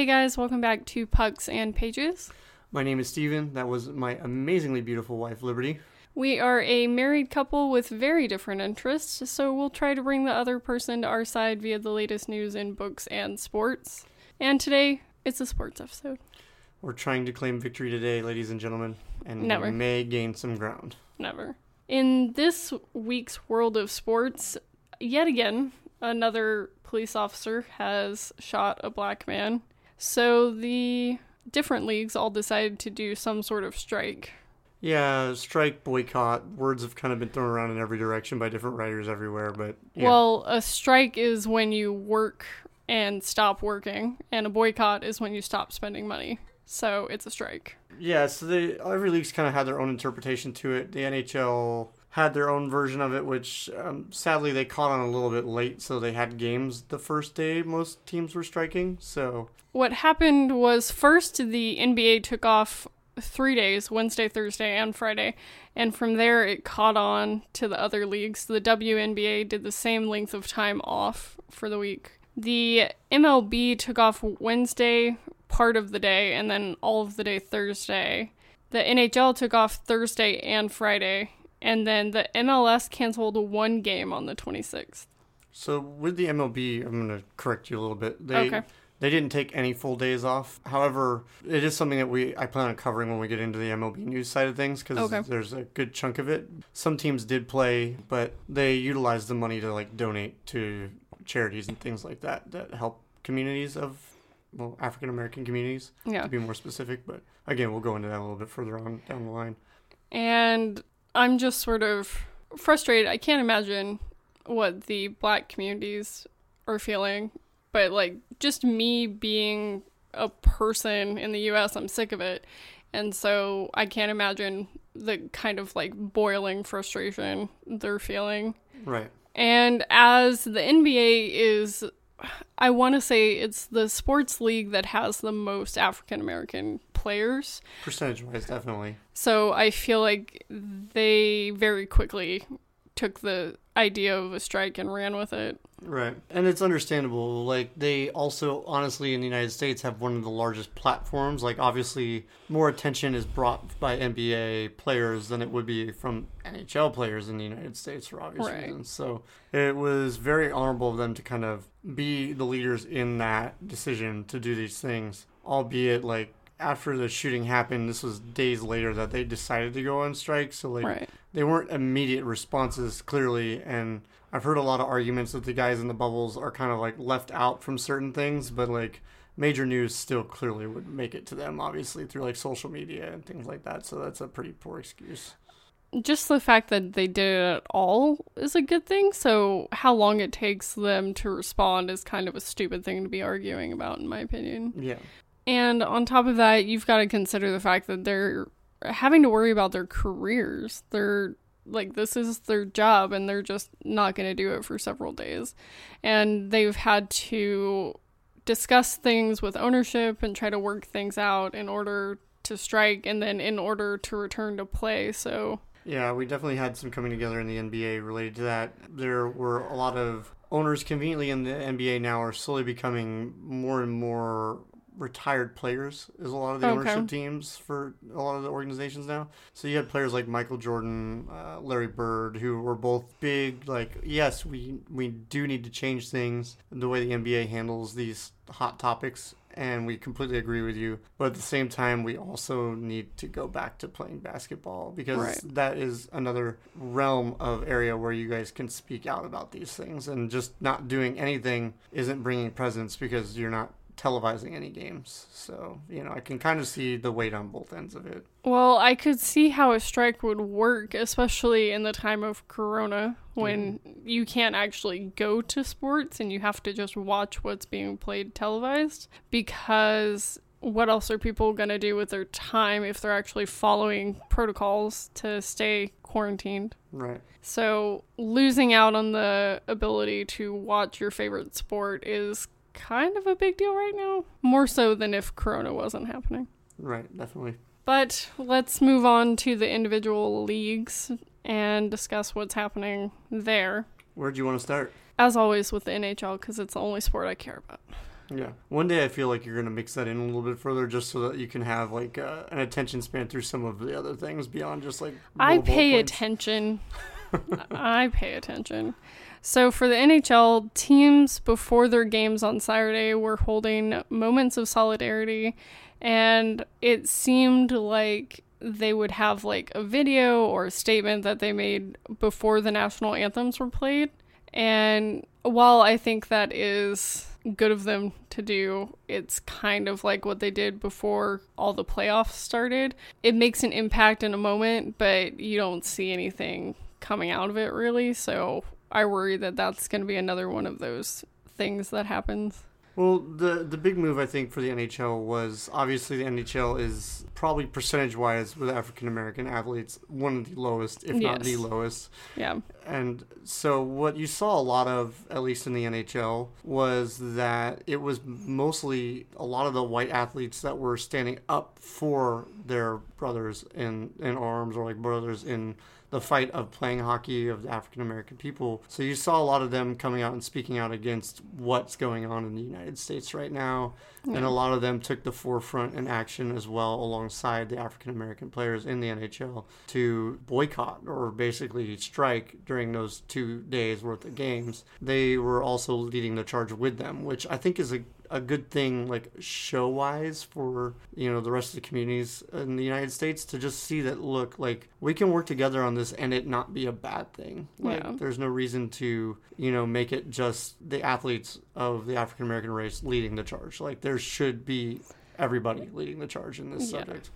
Hey guys, welcome back to Pucks and Pages. My name is Steven. That was my amazingly beautiful wife, Liberty. We are a married couple with very different interests, so we'll try to bring the other person to our side via the latest news in books and sports. And today, it's a sports episode. We're trying to claim victory today, ladies and gentlemen, and Never. we may gain some ground. Never. In this week's world of sports, yet again, another police officer has shot a black man. So the different leagues all decided to do some sort of strike. Yeah, strike, boycott. Words have kind of been thrown around in every direction by different writers everywhere, but yeah. Well, a strike is when you work and stop working, and a boycott is when you stop spending money. So it's a strike. Yeah, so they every league's kind of had their own interpretation to it. The NHL had their own version of it, which um, sadly they caught on a little bit late. So they had games the first day most teams were striking. So What happened was first the NBA took off three days Wednesday, Thursday, and Friday. And from there, it caught on to the other leagues. The WNBA did the same length of time off for the week. The MLB took off Wednesday, part of the day, and then all of the day Thursday. The NHL took off Thursday and Friday. And then the MLS canceled one game on the 26th. So with the MLB, I'm going to correct you a little bit. They Okay. they didn't take any full days off. However, it is something that we I plan on covering when we get into the MLB news side of things because Okay. there's a good chunk of it. Some teams did play, but they utilized the money to like donate to charities and things like that that help communities of well African American communities Yeah. to be more specific. But again, we'll go into that a little bit further on down the line. And I'm just sort of frustrated. I can't imagine what the black communities are feeling, but like just me being a person in the US, I'm sick of it. And so I can't imagine the kind of like boiling frustration they're feeling. Right. And as the NBA is, I want to say it's the sports league that has the most African American players. Percentage wise, definitely. So I feel like they very quickly took the idea of a strike and ran with it. Right. And it's understandable. Like, they also, honestly, in the United States, have one of the largest platforms. Like, obviously, more attention is brought by NBA players than it would be from NHL players in the United States for obvious Right. reasons. So, it was very honorable of them to kind of be the leaders in that decision to do these things. Albeit, like, after the shooting happened, this was days later that they decided to go on strike. So, like, Right. they weren't immediate responses clearly and i've heard a lot of arguments that the guys in the bubbles are kind of like left out from certain things but like major news still clearly would make it to them obviously through like social media and things like that so that's a pretty poor excuse Just the fact that they did it at all is a good thing. So how long it takes them to respond is kind of a stupid thing to be arguing about, in my opinion. yeah And on top of that, you've got to consider the fact that they're having to worry about their careers. They're like, this is their job, and they're just not going to do it for several days. And they've had to discuss things with ownership and try to work things out in order to strike and then in order to return to play. So, yeah we definitely had some coming together in the nba related to that there were a lot of owners conveniently in the nba now are slowly becoming more and more retired players is a lot of the Okay. ownership teams for a lot of the organizations now. So you had players like Michael Jordan, uh, Larry Bird, who were both big. Like, yes, we we do need to change things the way the NBA handles these hot topics, and we completely agree with you. But at the same time, we also need to go back to playing basketball because Right. that is another realm of area where you guys can speak out about these things, and just not doing anything isn't bringing presence because you're not televising any games. So, you know, I can kind of see the weight on both ends of it. well, I could see how a strike would work, especially in the time of Corona when mm-hmm. you can't actually go to sports and you have to just watch what's being played televised. Because what else are people going to do with their time if they're actually following protocols to stay quarantined? Right. So, losing out on the ability to watch your favorite sport is kind of a big deal right now, more so than if Corona wasn't happening. Right, definitely. But let's move on to the individual leagues and discuss what's happening there. Where do you want to start? As always with the NHL, because it's the only sport I care about. Yeah. One day I feel like you're going to mix that in a little bit further just so that you can have like uh, an attention span through some of the other things beyond just like. I pay points. attention. I pay attention. So for the NHL, teams before their games on Saturday were holding moments of solidarity, and it seemed like they would have like a video or a statement that they made before the national anthems were played. And while I think that is good of them to do, it's kind of like what they did before all the playoffs started. It makes an impact in a moment, but you don't see anything coming out of it really. So I worry that that's going to be another one of those things that happens. Well, the the big move I think for the NHL was obviously the NHL is probably percentage wise with African American athletes one of the lowest, if not the Yes. lowest. Yeah. And so what you saw a lot of, at least in the NHL, was that it was mostly a lot of the white athletes that were standing up for their brothers in, in arms or like brothers in the fight of playing hockey of the African American people. So you saw a lot of them coming out and speaking out against what's going on in the United States right now. And a lot of them took the forefront in action as well alongside the African American players in the NHL to boycott or basically strike during those two days worth of games. They were also leading the charge with them, which I think is a a good thing like show wise for you know the rest of the communities in the United States to just see that look like we can work together on this and it not be a bad thing like Yeah. there's no reason to you know make it just the athletes of the African American race leading the charge like there should be everybody leading the charge in this Yeah. subject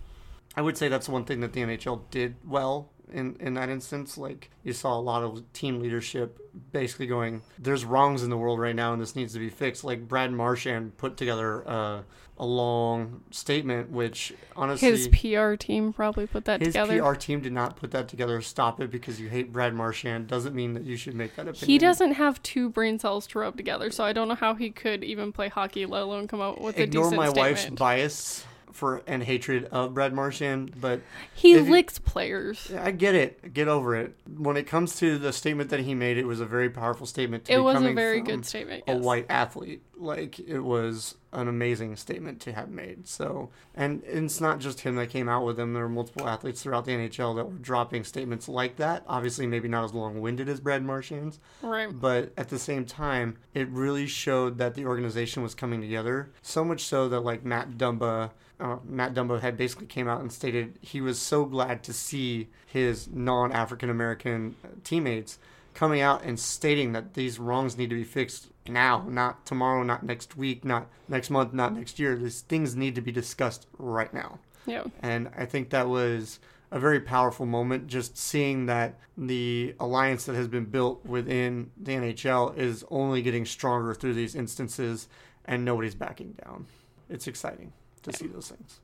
I would say that's one thing that the NHL did well in, in that instance. Like you saw a lot of team leadership basically going, "There's wrongs in the world right now, and this needs to be fixed." Like Brad Marchand put together uh, a long statement, which honestly, His PR team probably put that his together. PR team did not put that together. Stop it because you hate Brad Marchand doesn't mean that you should make that opinion. He doesn't have two brain cells to rub together, so I don't know how he could even play hockey, let alone come out with a ignore decent my statement. wife's bias for and hatred of Brad Marchand, but he you- licks players. I get it. Get over it. When it comes to the statement that he made, it was a very powerful statement. To It was a very good statement. A white athlete, like it was an amazing statement to have made. So, and it's not just him that came out with them. There were multiple athletes throughout the NHL that were dropping statements like that. Obviously, maybe not as long-winded as Brad Marchand's, Right. but at the same time, it really showed that the organization was coming together. So much so that like Matt Dumba, uh, Matt Dumba had basically came out and stated he was so glad to see his non-African American teammates coming out and stating that these wrongs need to be fixed now, not tomorrow, not next week, not next month, not next year. These things need to be discussed right now. Yeah. And I think that was a very powerful moment just seeing that the alliance that has been built within the NHL is only getting stronger through these instances and nobody's backing down. It's exciting to see those things.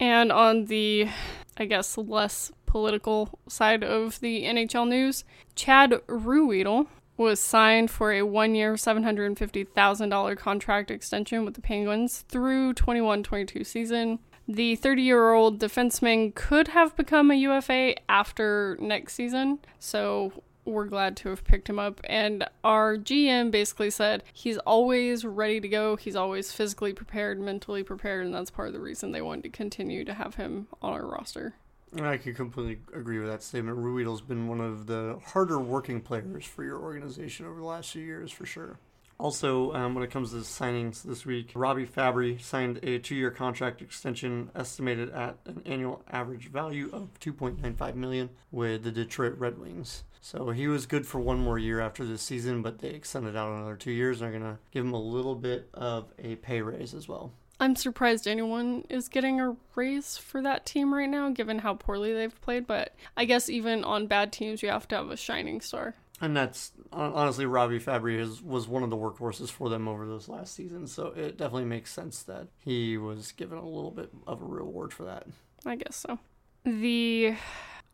And on the, I guess, less political side of the NHL news, Chad Ruhwedel was signed for a one-year, $750,000 contract extension with the Penguins through 21-22 season. The 30-year-old defenseman could have become a UFA after next season, so we're glad to have picked him up. And our GM basically said he's always ready to go. He's always physically prepared, mentally prepared, and that's part of the reason they wanted to continue to have him on our roster. I can completely agree with that statement. Ruhwedel's been one of the harder working players for your organization over the last few years, for sure. Also, um, when it comes to signings this week, Robby Fabbri signed a two-year contract extension estimated at an annual average value of 2.95 million with the Detroit Red Wings. So he was good for one more year after this season, but they extended out another two years and are going to give him a little bit of a pay raise as well. I'm surprised anyone is getting a raise for that team right now, given how poorly they've played. But I guess even on bad teams, you have to have a shining star. And that's honestly, Robby Fabbri is, was one of the workhorses for them over those last seasons. So it definitely makes sense that he was given a little bit of a reward for that. I guess so. The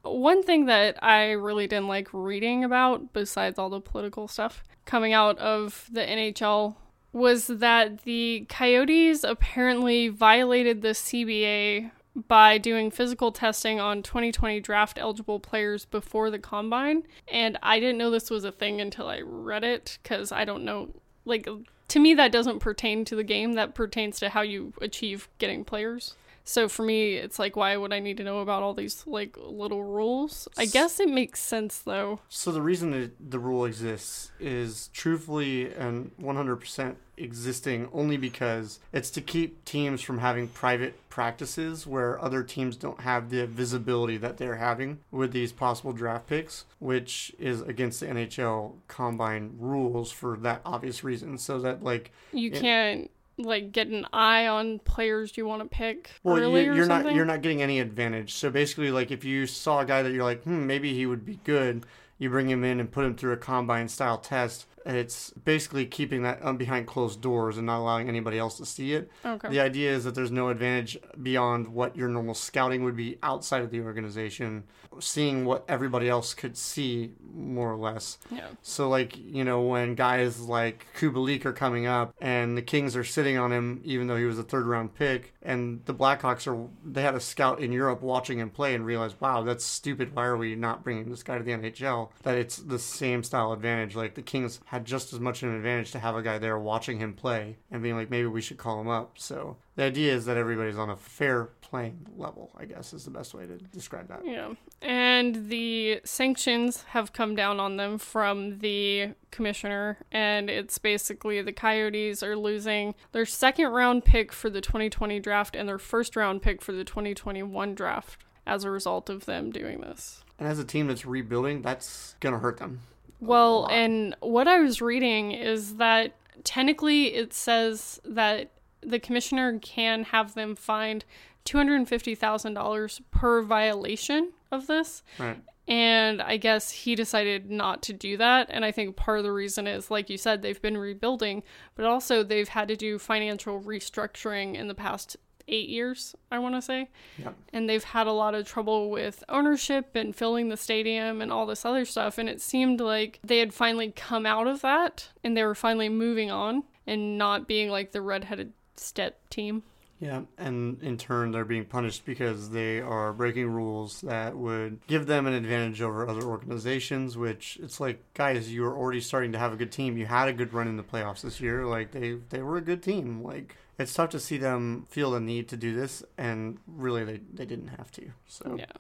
one thing that I really didn't like reading about, besides all the political stuff coming out of the NHL, was that the Coyotes apparently violated the CBA by doing physical testing on 2020 draft eligible players before the combine. And I didn't know this was a thing until I read it because I don't know. Like, to me that doesn't pertain to the game. That pertains to how you achieve getting players. So for me, it's like, why would I need to know about all these like little rules? I guess it makes sense though. So the reason that the rule exists is truthfully and 100% existing only because it's to keep teams from having private practices where other teams don't have the visibility that they're having with these possible draft picks, which is against the NHL combine rules for that obvious reason. So that like You can't like get an eye on players you want to pick Well, early you, you're not you're not getting any advantage. So basically, like if you saw a guy that you're like, hmm, maybe he would be good, you bring him in and put him through a combine style test. It's basically keeping that um, behind closed doors and not allowing anybody else to see it. okay. The idea is that there's no advantage beyond what your normal scouting would be outside of the organization, seeing what everybody else could see, more or less. Yeah. So, like, you know, when guys like Kubalik are coming up and the Kings are sitting on him, even though he was a third round pick, and the Blackhawks are, they had a scout in Europe watching him play and realized, wow, that's stupid. Why are we not bringing this guy to the NHL? That it's the same style advantage. Like, the Kings had just as much of an advantage to have a guy there watching him play and being like, maybe we should call him up. So, the idea is that everybody's on a fair playing level, I guess is the best way to describe that. Yeah. And the sanctions have come down on them from the commissioner. And it's basically the Coyotes are losing their second round pick for the 2020 draft and their first round pick for the 2021 draft as a result of them doing this. And as a team that's rebuilding, that's going to hurt them. Well, and what I was reading is that technically it says that the commissioner can have them fined $250,000 per violation of this. Right. And I guess he decided not to do that. And I think part of the reason is, like you said, they've been rebuilding, but also they've had to do financial restructuring in the past eight years, I want to say. Yep. And they've had a lot of trouble with ownership and filling the stadium and all this other stuff. And it seemed like they had finally come out of that and they were finally moving on and not being like the redheaded step team. Yeah, and in turn, they're being punished because they are breaking rules that would give them an advantage over other organizations. Which it's like, guys, you were already starting to have a good team. You had a good run in the playoffs this year. Like they they were a good team. Like it's tough to see them feel the need to do this, and really they they didn't have to. So Yeah.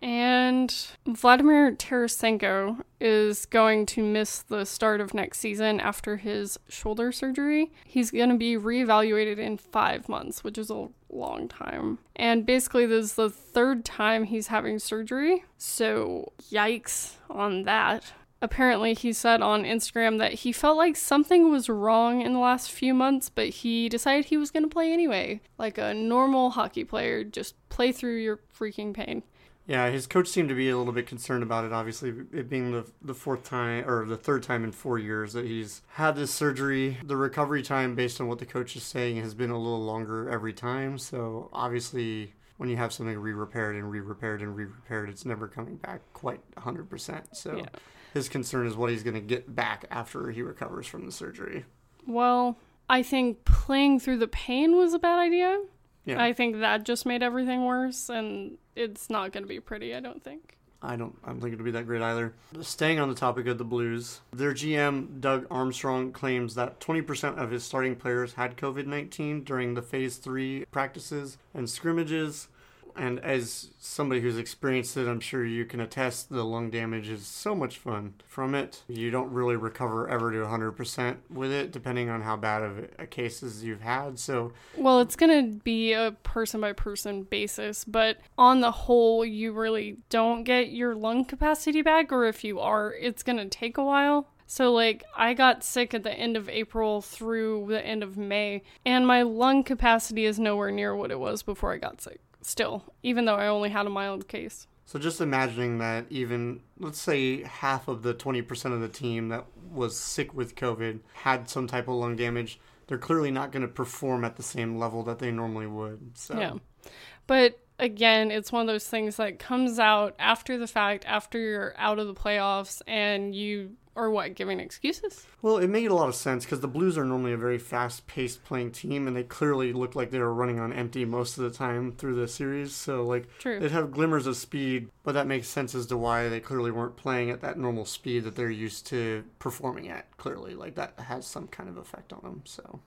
And Vladimir Tarasenko is going to miss the start of next season after his shoulder surgery. He's going to be reevaluated in five months, which is a long time. And basically, this is the third time he's having surgery. So, yikes on that. Apparently, he said on Instagram that he felt like something was wrong in the last few months, but he decided he was going to play anyway. Like a normal hockey player, just play through your freaking pain. Yeah, his coach seemed to be a little bit concerned about it. Obviously, it being the the fourth time or the third time in four years that he's had this surgery. The recovery time, based on what the coach is saying, has been a little longer every time. So obviously, when you have something re-repaired and re-repaired and re-repaired, it's never coming back quite 100%. So Yeah. his concern is what he's going to get back after he recovers from the surgery. Well, I think playing through the pain was a bad idea. Yeah. I think that just made everything worse, and it's not going to be pretty, I don't think. I don't. I don't think it'll be that great either. Staying on the topic of the Blues, their GM Doug Armstrong claims that 20% of his starting players had COVID-19 during the Phase Three practices and scrimmages. And as somebody who's experienced it, I'm sure you can attest the lung damage is so much fun from it. You don't really recover ever to 100% with it, depending on how bad of a cases you've had. So Well, it's going to be a person by person basis, but on the whole, you really don't get your lung capacity back, or if you are, it's going to take a while. So, like, I got sick at the end of April through the end of May, and my lung capacity is nowhere near what it was before I got sick, still, even though I only had a mild case. So just imagining that even let's say half of the 20% of the team that was sick with COVID had some type of lung damage, they're clearly not going to perform at the same level that they normally would. So Yeah. But again, it's one of those things that comes out after the fact, after you're out of the playoffs and you Or what, giving excuses? Well, it made a lot of sense because the Blues are normally a very fast paced playing team, and they clearly looked like they were running on empty most of the time through the series. So, like, True. they'd have glimmers of speed, but that makes sense as to why they clearly weren't playing at that normal speed that they're used to performing at. Clearly, like, that has some kind of effect on them. So,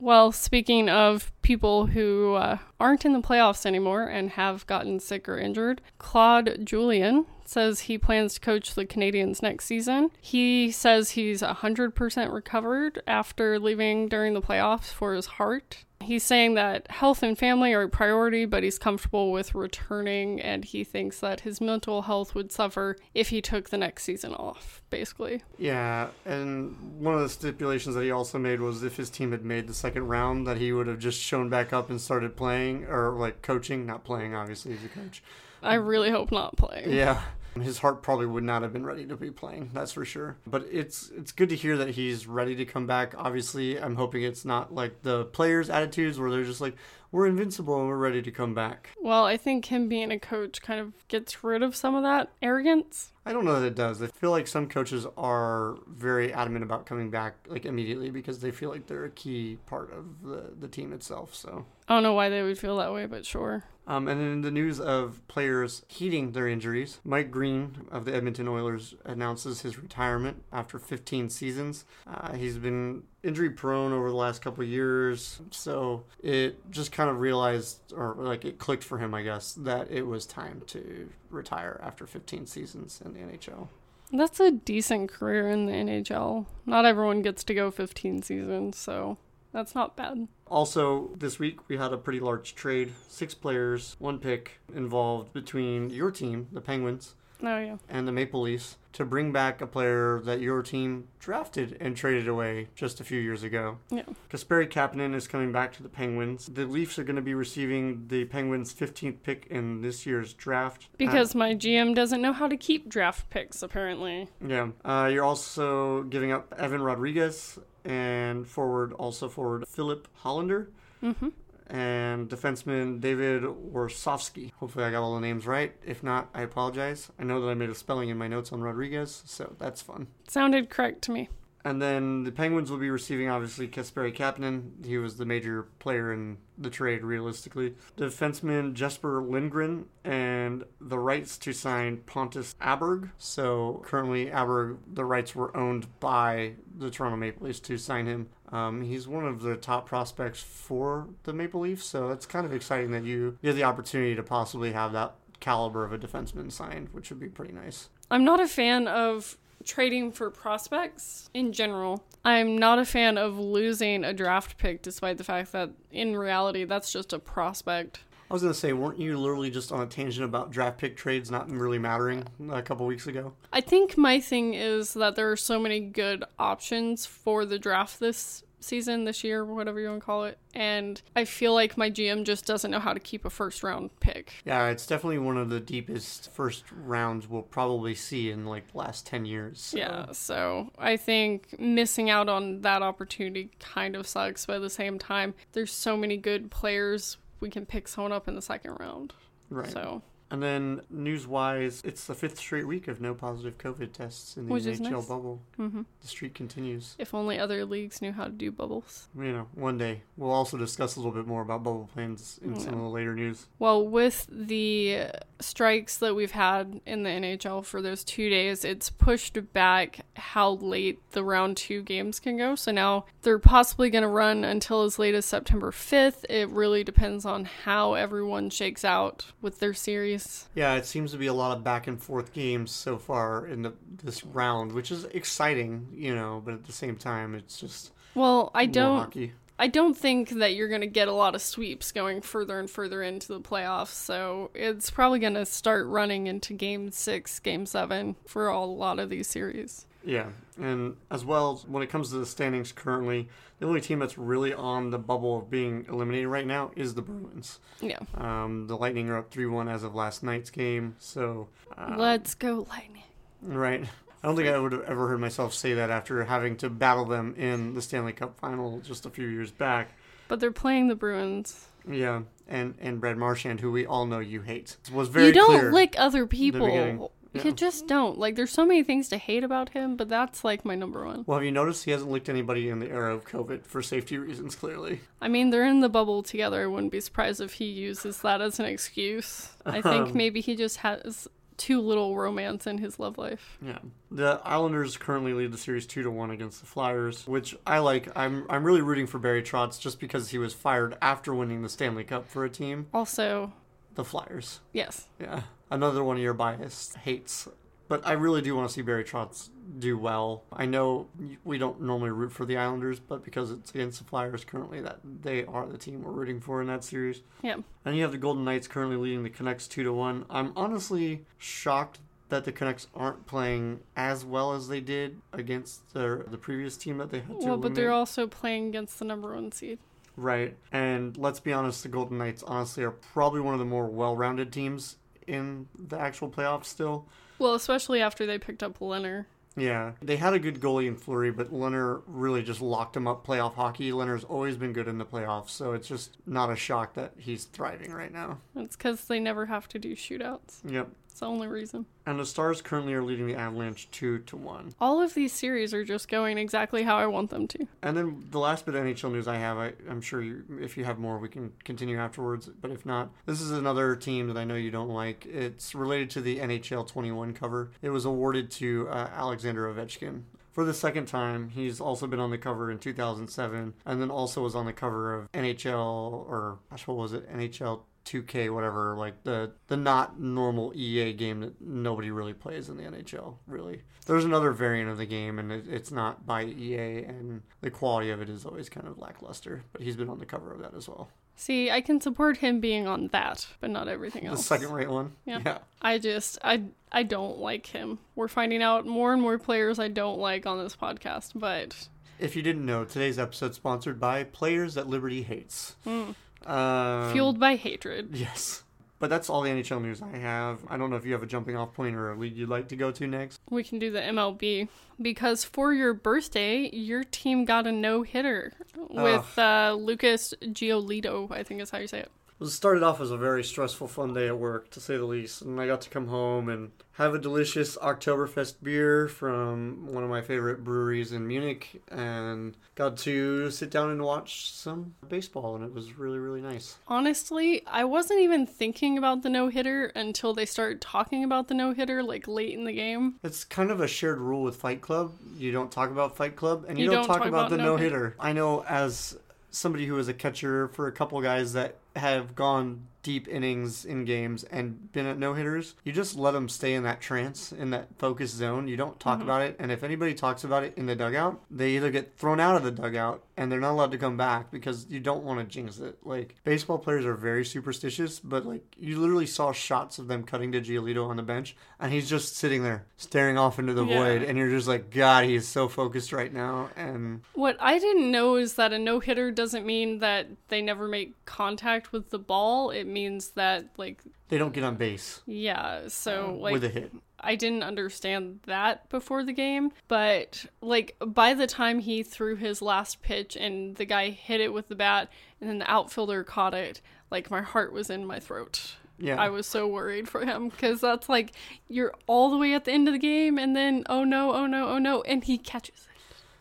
Well, speaking of people who uh, aren't in the playoffs anymore and have gotten sick or injured, Claude Julien says he plans to coach the Canadiens next season. He says he's 100% recovered after leaving during the playoffs for his heart. He's saying that health and family are a priority, but he's comfortable with returning and he thinks that his mental health would suffer if he took the next season off, basically. yeah, and one of the stipulations that he also made was if his team had made the second round, that he would have just shown back up and started playing, or like coaching, not playing, obviously, as a coach. I really hope not playing. Yeah. His heart probably would not have been ready to be playing, that's for sure. But it's it's good to hear that he's ready to come back. Obviously, I'm hoping it's not like the players' attitudes where they're just like, we're invincible and we're ready to come back. Well, I think him being a coach kind of gets rid of some of that arrogance. I don't know that it does. I feel like some coaches are very adamant about coming back like immediately because they feel like they're a key part of the, the team itself. So I don't know why they would feel that way, but sure. Um, and in the news of players heeding their injuries, Mike Green of the Edmonton Oilers announces his retirement after 15 seasons. Uh, he's been injury prone over the last couple of years, so it just kind of realized, or like it clicked for him, I guess, that it was time to retire after 15 seasons in the NHL. That's a decent career in the NHL. Not everyone gets to go 15 seasons, so that's not bad. Also, this week we had a pretty large trade. Six players, one pick involved between your team, the Penguins, Oh, yeah. and the Maple Leafs to bring back a player that your team drafted and traded away just a few years ago. Yeah. Kasperi Kapanen is coming back to the Penguins. The Leafs are going to be receiving the Penguins' 15th pick in this year's draft. Because my GM doesn't know how to keep draft picks, apparently. Uh, yeah. Uh, you're also giving up Evan Rodrigues and forward, also forward Filip Hallander. Mm-hmm. and defenseman David Warsofsky. Hopefully, I got all the names right. If not, I apologize. I know that I made a spelling in my notes on Rodrigues, so that's fun. Sounded correct to me. And then the Penguins will be receiving obviously Kasperi Kapanen. He was the major player in the trade, realistically. Defenseman Jesper Lindgren and the rights to sign Pontus Aberg. So currently, Aberg, the rights were owned by the Toronto Maple Leafs to sign him. Um, he's one of the top prospects for the Maple Leafs, so it's kind of exciting that you get the opportunity to possibly have that caliber of a defenseman signed, which would be pretty nice. I'm not a fan of trading for prospects in general. I'm not a fan of losing a draft pick despite the fact that in reality that's just a prospect. I was gonna say, weren't you literally just on a tangent about draft pick trades not really mattering a couple weeks ago? I think my thing is that there are so many good options for the draft this season, this year, whatever you want to call it. And I feel like my GM just doesn't know how to keep a first round pick. Yeah, it's definitely one of the deepest first rounds we'll probably see in like the last ten years. so- Yeah, so I think missing out on that opportunity kind of sucks, but at the same time, there's so many good players. We can pick someone up in the second round. right. So And then news wise, it's the fifth straight week of no positive COVID tests in the Which NHL nice. bubble. hmm The streak continues. if only other leagues knew how to do bubbles. You know, one day we'll also discuss a little bit more about bubble plans in some of the later news. Well, with the strikes that we've had in the NHL for those two days, it's pushed back how late the round two games can go. So now they're possibly going to run until as late as September 5th. It really depends on how everyone shakes out with their series. Yeah, it seems to be a lot of back and forth games so far in the, this round, which is exciting, you know, but at the same time, it's just Well, I don't hockey. I don't think that you're going to get a lot of sweeps going further and further into the playoffs. So it's probably going to start running into game 6, game 7 for a lot of these series. Yeah, and as well, when it comes to the standings currently, the only team that's really on the bubble of being eliminated right now is the Bruins. Yeah. Um, the Lightning are up 3 1 as of last night's game, so. Uh, Let's go lightning. right. I don't think I would have ever heard myself say that after having to battle them in the Stanley Cup final just a few years back. But they're playing the Bruins. Yeah, and, and Brad Marchand, who we all know you hate, was very you don't lick other beginning. Yeah. You just don't. Like, there's so many things to hate about him, but that's like my number one. Well, have you noticed he hasn't licked anybody in the era of COVID for safety reasons? Clearly, I mean, they're in the bubble together. I wouldn't be surprised if he uses that as an excuse. I think Um, maybe he just has too little romance in his love life. yeah. The Islanders currently lead the series two to one against the Flyers, which I like. I'm I'm really rooting for Barry Trotz just because he was fired after winning the Stanley Cup for a team, Also, the Flyers. yes, Yeah, another one of your biased hates. But I really do want to see Barry Trotz do well. I know we don't normally root for the Islanders, but because it's against the Flyers currently, that they are the team we're rooting for in that series. yeah. And you have the Golden Knights currently leading the Canucks two to one. I'm honestly shocked that the Canucks aren't playing as well as they did against the the previous team that they had to Well, but they're also playing against the number one seed. Right. And let's be honest, the Golden Knights honestly are probably one of the more well-rounded teams in the actual playoffs still. Well, especially after they picked up Lehner. Yeah, they had a good goalie in Fleury, but Lehner really just locked him up playoff hockey. Lehner's always been good in the playoffs, so it's just not a shock that he's thriving right now. It's because they never have to do shootouts. Yep. It's the only reason. And the Stars currently are leading the Avalanche two to one. All of these series are just going exactly how I want them to. And then the last bit of NHL news I have, I, I'm sure you, if you have more, we can continue afterwards. But if not, this is another team that I know you don't like. It's related to the NHL 21 cover. It was awarded to uh, Alexander Ovechkin. For the second time, he's also been on the cover in 2007, and then also was on the cover of NHL, or gosh, what was it? NHL 2K, whatever, like the the not normal EA game that nobody really plays in the NHL. Really, there's another variant of the game, and it, it's not by EA, and the quality of it is always kind of lackluster. But he's been on the cover of that as well. See, I can support him being on that, but not everything else. The second rate one. Yeah. yeah. I just I I don't like him. We're finding out more and more players I don't like on this podcast, but If you didn't know, today's episode sponsored by Players That Liberty Hates. Hmm. Um, fueled by hatred. Yes. But that's all the NHL news I have. I don't know if you have a jumping off point or a league you'd like to go to next. We can do the MLB because for your birthday, your team got a no hitter with uh, Lucas Giolito. I think is how you say it. It started off as a very stressful, fun day at work, to say the least. And I got to come home and have a delicious Oktoberfest beer from one of my favorite breweries in Munich, and got to sit down and watch some baseball, and it was really, really nice. Honestly, I wasn't even thinking about the no hitter until they started talking about the no hitter like late in the game. It's kind of a shared rule with Fight Club. You don't talk about Fight Club, and you, You don't, don't talk, talk about, about the no no-hitter. hitter. I know as somebody who was a catcher for a couple guys that have gone deep innings in games and been at no hitters, you just let them stay in that trance, in that focus zone. You don't talk mm-hmm. about it, and if anybody talks about it in the dugout, they either get thrown out of the dugout and they're not allowed to come back because you don't want to jinx it. Like baseball players are very superstitious, but like you literally saw shots of them cutting to Giolito on the bench, and he's just sitting there staring off into the Yeah. void, and you're just like, God, he is so focused right now, and What I didn't know is that a no hitter doesn't mean that they never make contact with the ball. It means that, like, they don't get on base yeah, so, oh. like, with a hit. I didn't understand that before the game, but like by the time he threw his last pitch and the guy hit it with the bat and then the outfielder caught it, like my heart was in my throat. Yeah. I was so worried for him because that's like you're all the way at the end of the game and then oh no, oh no, oh no, and he catches it.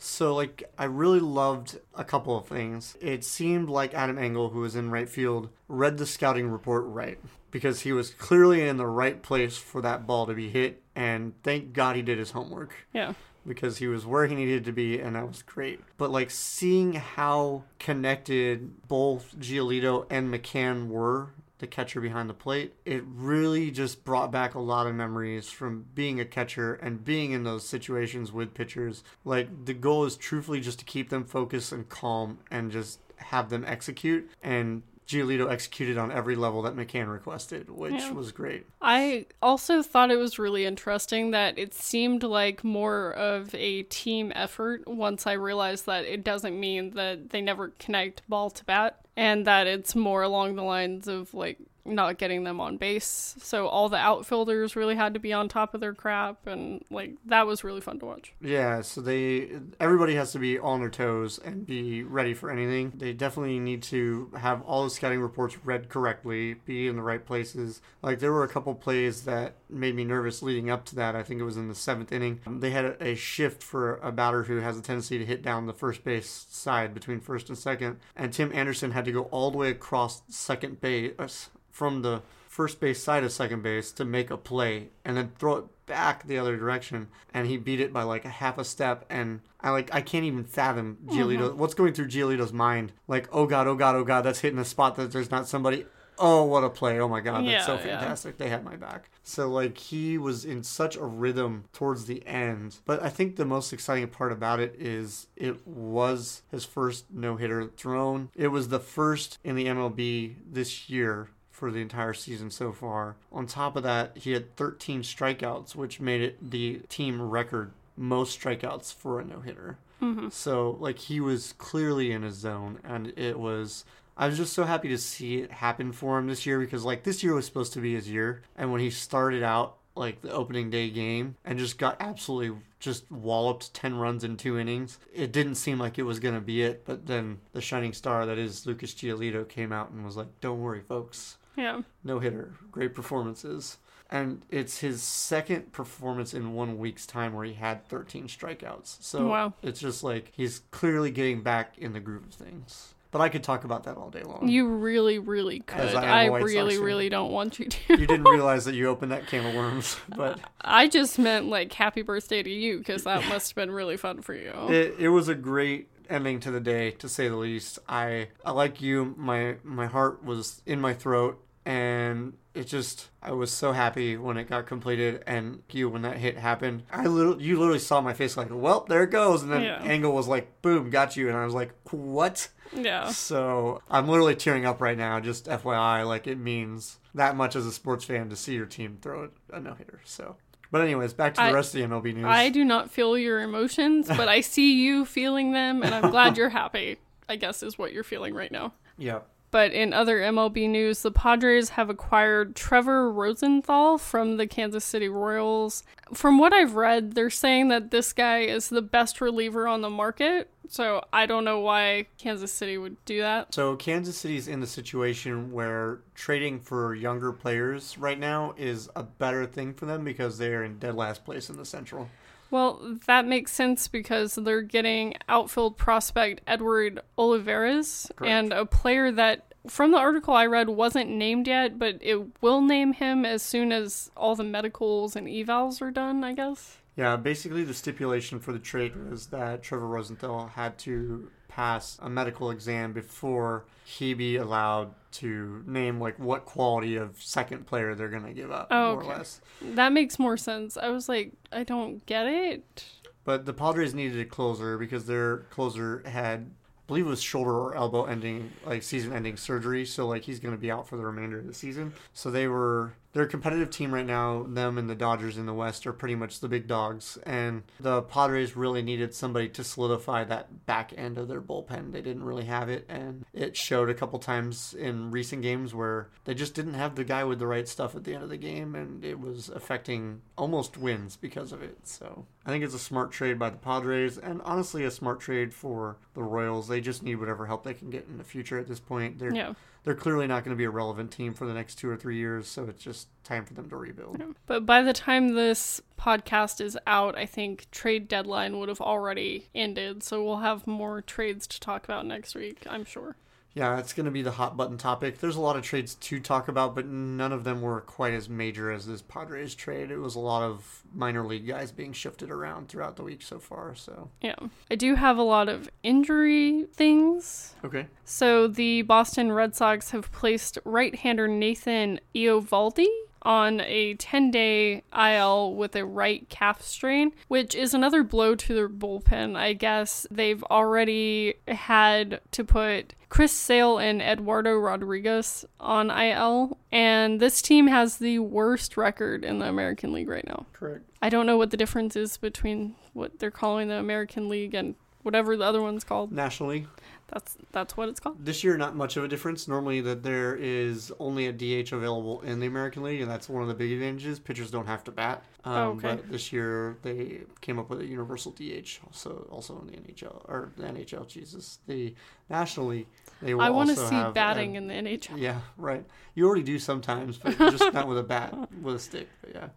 So, like, I really loved a couple of things. It seemed like Adam Engel, who was in right field, read the scouting report right because he was clearly in the right place for that ball to be hit, and thank God he did his homework Yeah. because he was where he needed to be, and that was great. But, like, seeing how connected both Giolito and McCann were. The catcher behind the plate, it really just brought back a lot of memories from being a catcher and being in those situations with pitchers. Like, the goal is truthfully just to keep them focused and calm and just have them execute. And Giolito executed on every level that McCann requested, which Yeah. was great. I also thought it was really interesting that it seemed like more of a team effort once I realized that it doesn't mean that they never connect ball to bat and that it's more along the lines of like not getting them on base. So all the outfielders really had to be on top of their crap and like that was really fun to watch. Yeah, so they everybody has to be on their toes and be ready for anything. They definitely need to have all the scouting reports read correctly, be in the right places. Like there were a couple plays that made me nervous leading up to that. I think it was in the seventh inning. They had a, a shift for a batter who has a tendency to hit down the first base side between first and second, and Tim Anderson had to go all the way across second base from the first base side of second base to make a play and then throw it back the other direction and he beat it by like a half a step. And I like I can't even fathom Giolito mm-hmm. what's going through Giolito's mind. Like oh god oh god oh god that's hitting a spot that there's not somebody. Oh what a play. Oh my god that's so Yeah, yeah. fantastic. They had my back. So like he was in such a rhythm towards the end. But I think the most exciting part about it is it was his first no-hitter thrown. It was the first in the MLB this year for the entire season so far. On top of that, he had 13 strikeouts, which made it the team record most strikeouts for a no hitter. Mm-hmm. So, like, he was clearly in his zone, and it was. I was just so happy to see it happen for him this year because, like, this year was supposed to be his year. And when he started out, like, the opening day game and just got absolutely just walloped 10 runs in two innings, it didn't seem like it was going to be it. But then the shining star that is Lucas Giolito came out and was like, don't worry, folks Yeah. no hitter, great performances. And it's his second performance in one week's time where he had 13 strikeouts. So Wow. it's just like he's clearly getting back in the groove of things. But I could talk about that all day long. You really, really could. I I, a White Sox really, fan. really don't want you to. you didn't realize that you opened that can of worms, but I just meant like happy birthday to you because that must have been really fun for you. it, it was a great ending to the day, to say the least. I, I like you. My my heart was in my throat, and it just I was so happy when it got completed, and you when that hit happened. I literally, you literally saw my face like, well, there it goes, and then Yeah. Engel was like, boom, got you, and I was like, what? yeah. So I'm literally tearing up right now. Just FYI, like it means that much as a sports fan to see your team throw a no hitter. So. But anyways, back to the I- rest of the MLB news. I do not feel your emotions, but I see you feeling them, and I'm glad you're happy. I guess is what you're feeling right now. yeah. But in other MLB news, the Padres have acquired Trevor Rosenthal from the Kansas City Royals. From what I've read, they're saying that this guy is the best reliever on the market. So I don't know why Kansas City would do that. So Kansas City's in the situation where trading for younger players right now is a better thing for them because they are in dead last place in the Central. Well, that makes sense because they're getting outfield prospect Edward Olivares Correct. and a player that, from the article I read, wasn't named yet, but it will name him as soon as all the medicals and evals are done, I guess. Yeah, basically the stipulation for the trade was that Trevor Rosenthal had to pass a medical exam before he be allowed to name like what quality of second player they're gonna give up, Oh, more okay. or less. That makes more sense. I was like, I don't get it. But the Padres needed a closer because their closer had, I believe it was shoulder or elbow ending, like season ending surgery. So like he's going to be out for the remainder of the season. So they were, they're a competitive team right now. Them and the Dodgers in the West are pretty much the big dogs. And the Padres really needed somebody to solidify that back end of their bullpen. They didn't really have it. And it showed a couple times in recent games where they just didn't have the guy with the right stuff at the end of the game. And it was affecting almost wins because of it. So I think it's a smart trade by the Padres, and honestly, a smart trade for the Royals. They just need whatever help they can get in the future at this point. They're Yeah. They're clearly not going to be a relevant team for the next two or three years, so it's just time for them to rebuild. But by the time this podcast is out, I think trade deadline would have already ended. So we'll have more trades to talk about next week, I'm sure. Yeah, it's going to be the hot button topic. There's a lot of trades to talk about, but none of them were quite as major as this Padres trade. It was a lot of minor league guys being shifted around throughout the week so far. So Yeah. I do have a lot of injury things. okay, So the Boston Red Sox have placed right-hander Nathan Eovaldi on a 10-day IL with a right calf strain, which is another blow to their bullpen. I guess they've already had to put Chris Sale and Eduardo Rodriguez on IL, and this team has the worst record in the American League right now. correct. I don't know what the difference is between what they're calling the American League and whatever the other one's called. Nationally, That's that's what it's called. This year, not much of a difference. Normally, that there is only a DH available in the American League, and that's one of the big advantages. Pitchers don't have to bat. Um, Oh, okay. But this year, they came up with a universal DH, also also in the NHL or the NHL. Jesus, the National League. They will I want to see have a- batting in the NHL. Yeah, right. You already do sometimes, but just not with a bat, with a stick. But yeah.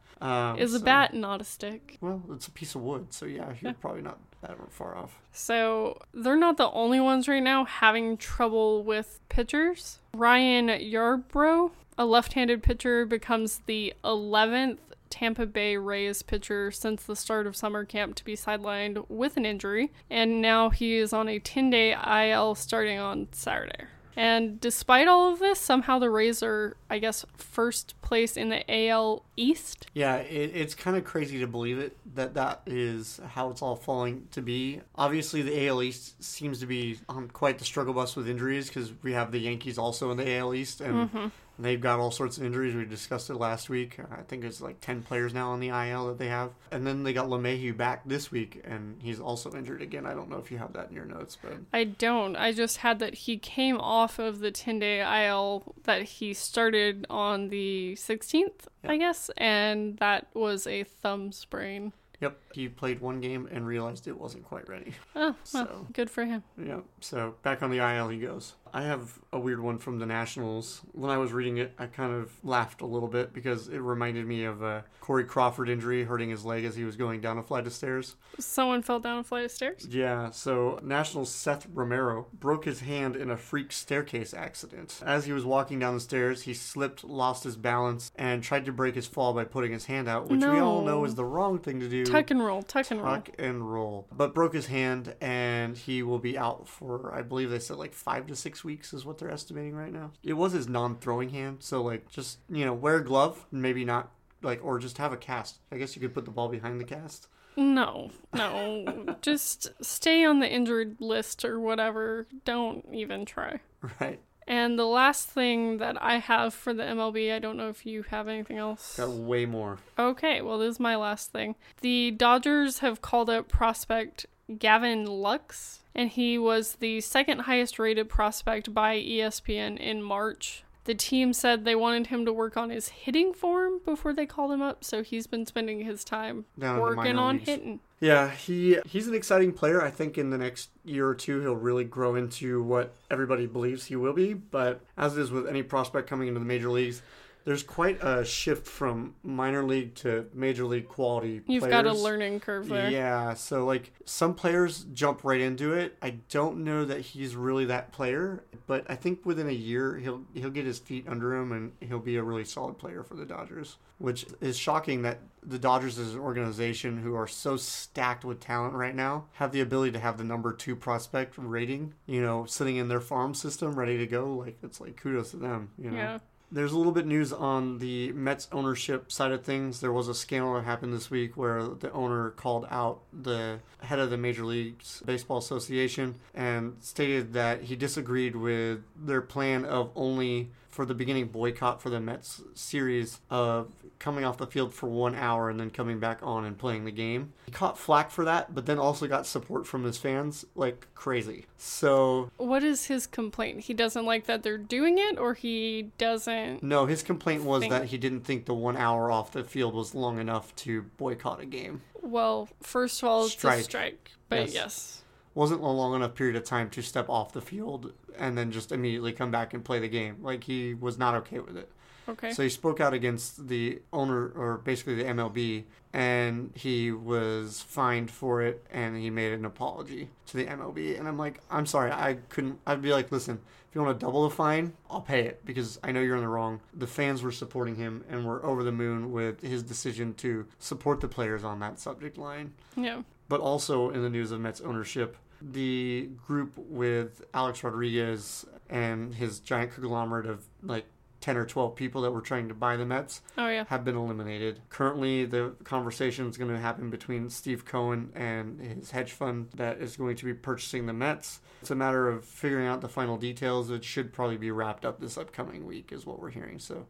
Um, Is a bat not a stick? Well, it's a piece of wood, so yeah, you're probably not that far off. So they're not the only ones right now having trouble with pitchers. Ryan Yarbrough, a left-handed pitcher, becomes the 11th Tampa Bay Rays pitcher since the start of summer camp to be sidelined with an injury, and now he is on a 10-day IL starting on Saturday. And despite all of this, somehow the Rays are, I guess, first place in the AL East. Yeah, it, it's kind of crazy to believe it that that is how it's all falling to be. Obviously, the AL East seems to be on quite the struggle bus with injuries because we have the Yankees also in the AL East, and mm-hmm. They've got all sorts of injuries. We discussed it last week. I think it's like ten players now on the IL that they have, and then they got LeMahieu back this week, and he's also injured again. I don't know if you have that in your notes, but I don't. I just had that he came off of the 10 day IL that he started on the 16th, I guess, and that was a thumb sprain. yep, he played one game and realized it wasn't quite ready. Oh, well, So- good for him. Yeah, so back on the IL he goes. I have a weird one from the Nationals. When I was reading it, I kind of laughed a little bit because it reminded me of a Corey Crawford injury hurting his leg as he was going down a flight of stairs. Someone fell down a flight of stairs. Yeah, so Nationals Seth Romero broke his hand in a freak staircase accident. As he was walking down the stairs, he slipped, lost his balance, and tried to break his fall by putting his hand out, which we all know is the wrong thing to do. Tuck and roll, tuck and roll. Tuck and roll. But broke his hand, and he will be out for, I believe they said like five to six weeks is what they're estimating right now. It was his non throwing hand, so like just, you know, wear a glove, maybe not, like, or just have a cast. I guess you could put the ball behind the cast. No, no. just stay on the injured list or whatever. Don't even try. Right. And the last thing that I have for the MLB, I don't know if you have anything else. Got way more. Okay, well, this is my last thing. The Dodgers have called up prospect Gavin Lux, and he was the second highest rated prospect by ESPN in March. The team said they wanted him to work on his hitting form before they called him up, so he's been spending his time Down working on leagues. hitting. Yeah, he he's an exciting player. I think in the next year or two he'll really grow into what everybody believes he will be. But as it is with any prospect coming into the major leagues, there's quite a shift from minor league to major league quality. You've players. got a learning curve there. Yeah, so like some players jump right into it. I don't know that he's really that player, but I think within a year he'll he'll get his feet under him and he'll be a really solid player for the Dodgers. Which is shocking that the Dodgers as an organization who are so stacked with talent right now have the ability to have the number two prospect rating, you know, sitting in their farm system ready to go. Like it's like kudos to them, you know. Yeah. There's a little bit news on the Mets ownership side of things. There was a scandal that happened this week where the owner called out the head of the Major Leagues Baseball Association and stated that he disagreed with their plan of only for the beginning boycott for the Mets series of coming off the field for one hour and then coming back on and playing the game. He caught flack for that, but then also got support from his fans like crazy. So What is his complaint? He doesn't like that they're doing it, or he doesn't. No, his complaint was Think- that he didn't think the one hour off the field was long enough to boycott a game. Well, first of all, it's Strike. a strike. But Yes. yes. Wasn't a long enough period of time to step off the field and then just immediately come back and play the game. Like he was not okay with it. Okay. So he spoke out against the owner, or basically the MLB, and he was fined for it, and he made an apology to the MLB. And I'm like, I'm sorry, I couldn't. I'd be like, listen, if you want to double the fine, I'll pay it because I know you're in the wrong. The fans were supporting him and were over the moon with his decision to support the players on that subject line yeah. But also in the news of Mets ownership, the group with Alex Rodriguez and his giant conglomerate of like 10 or 12 people that were trying to buy the Mets Oh yeah. have been eliminated. Currently, the conversation is going to happen between Steve Cohen and his hedge fund that is going to be purchasing the Mets. It's a matter of figuring out the final details. It should probably be wrapped up this upcoming week, is what we're hearing. So,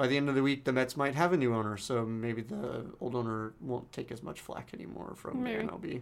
by the end of the week, the Mets might have a new owner, so maybe the old owner won't take as much flack anymore from Maybe. the MLB.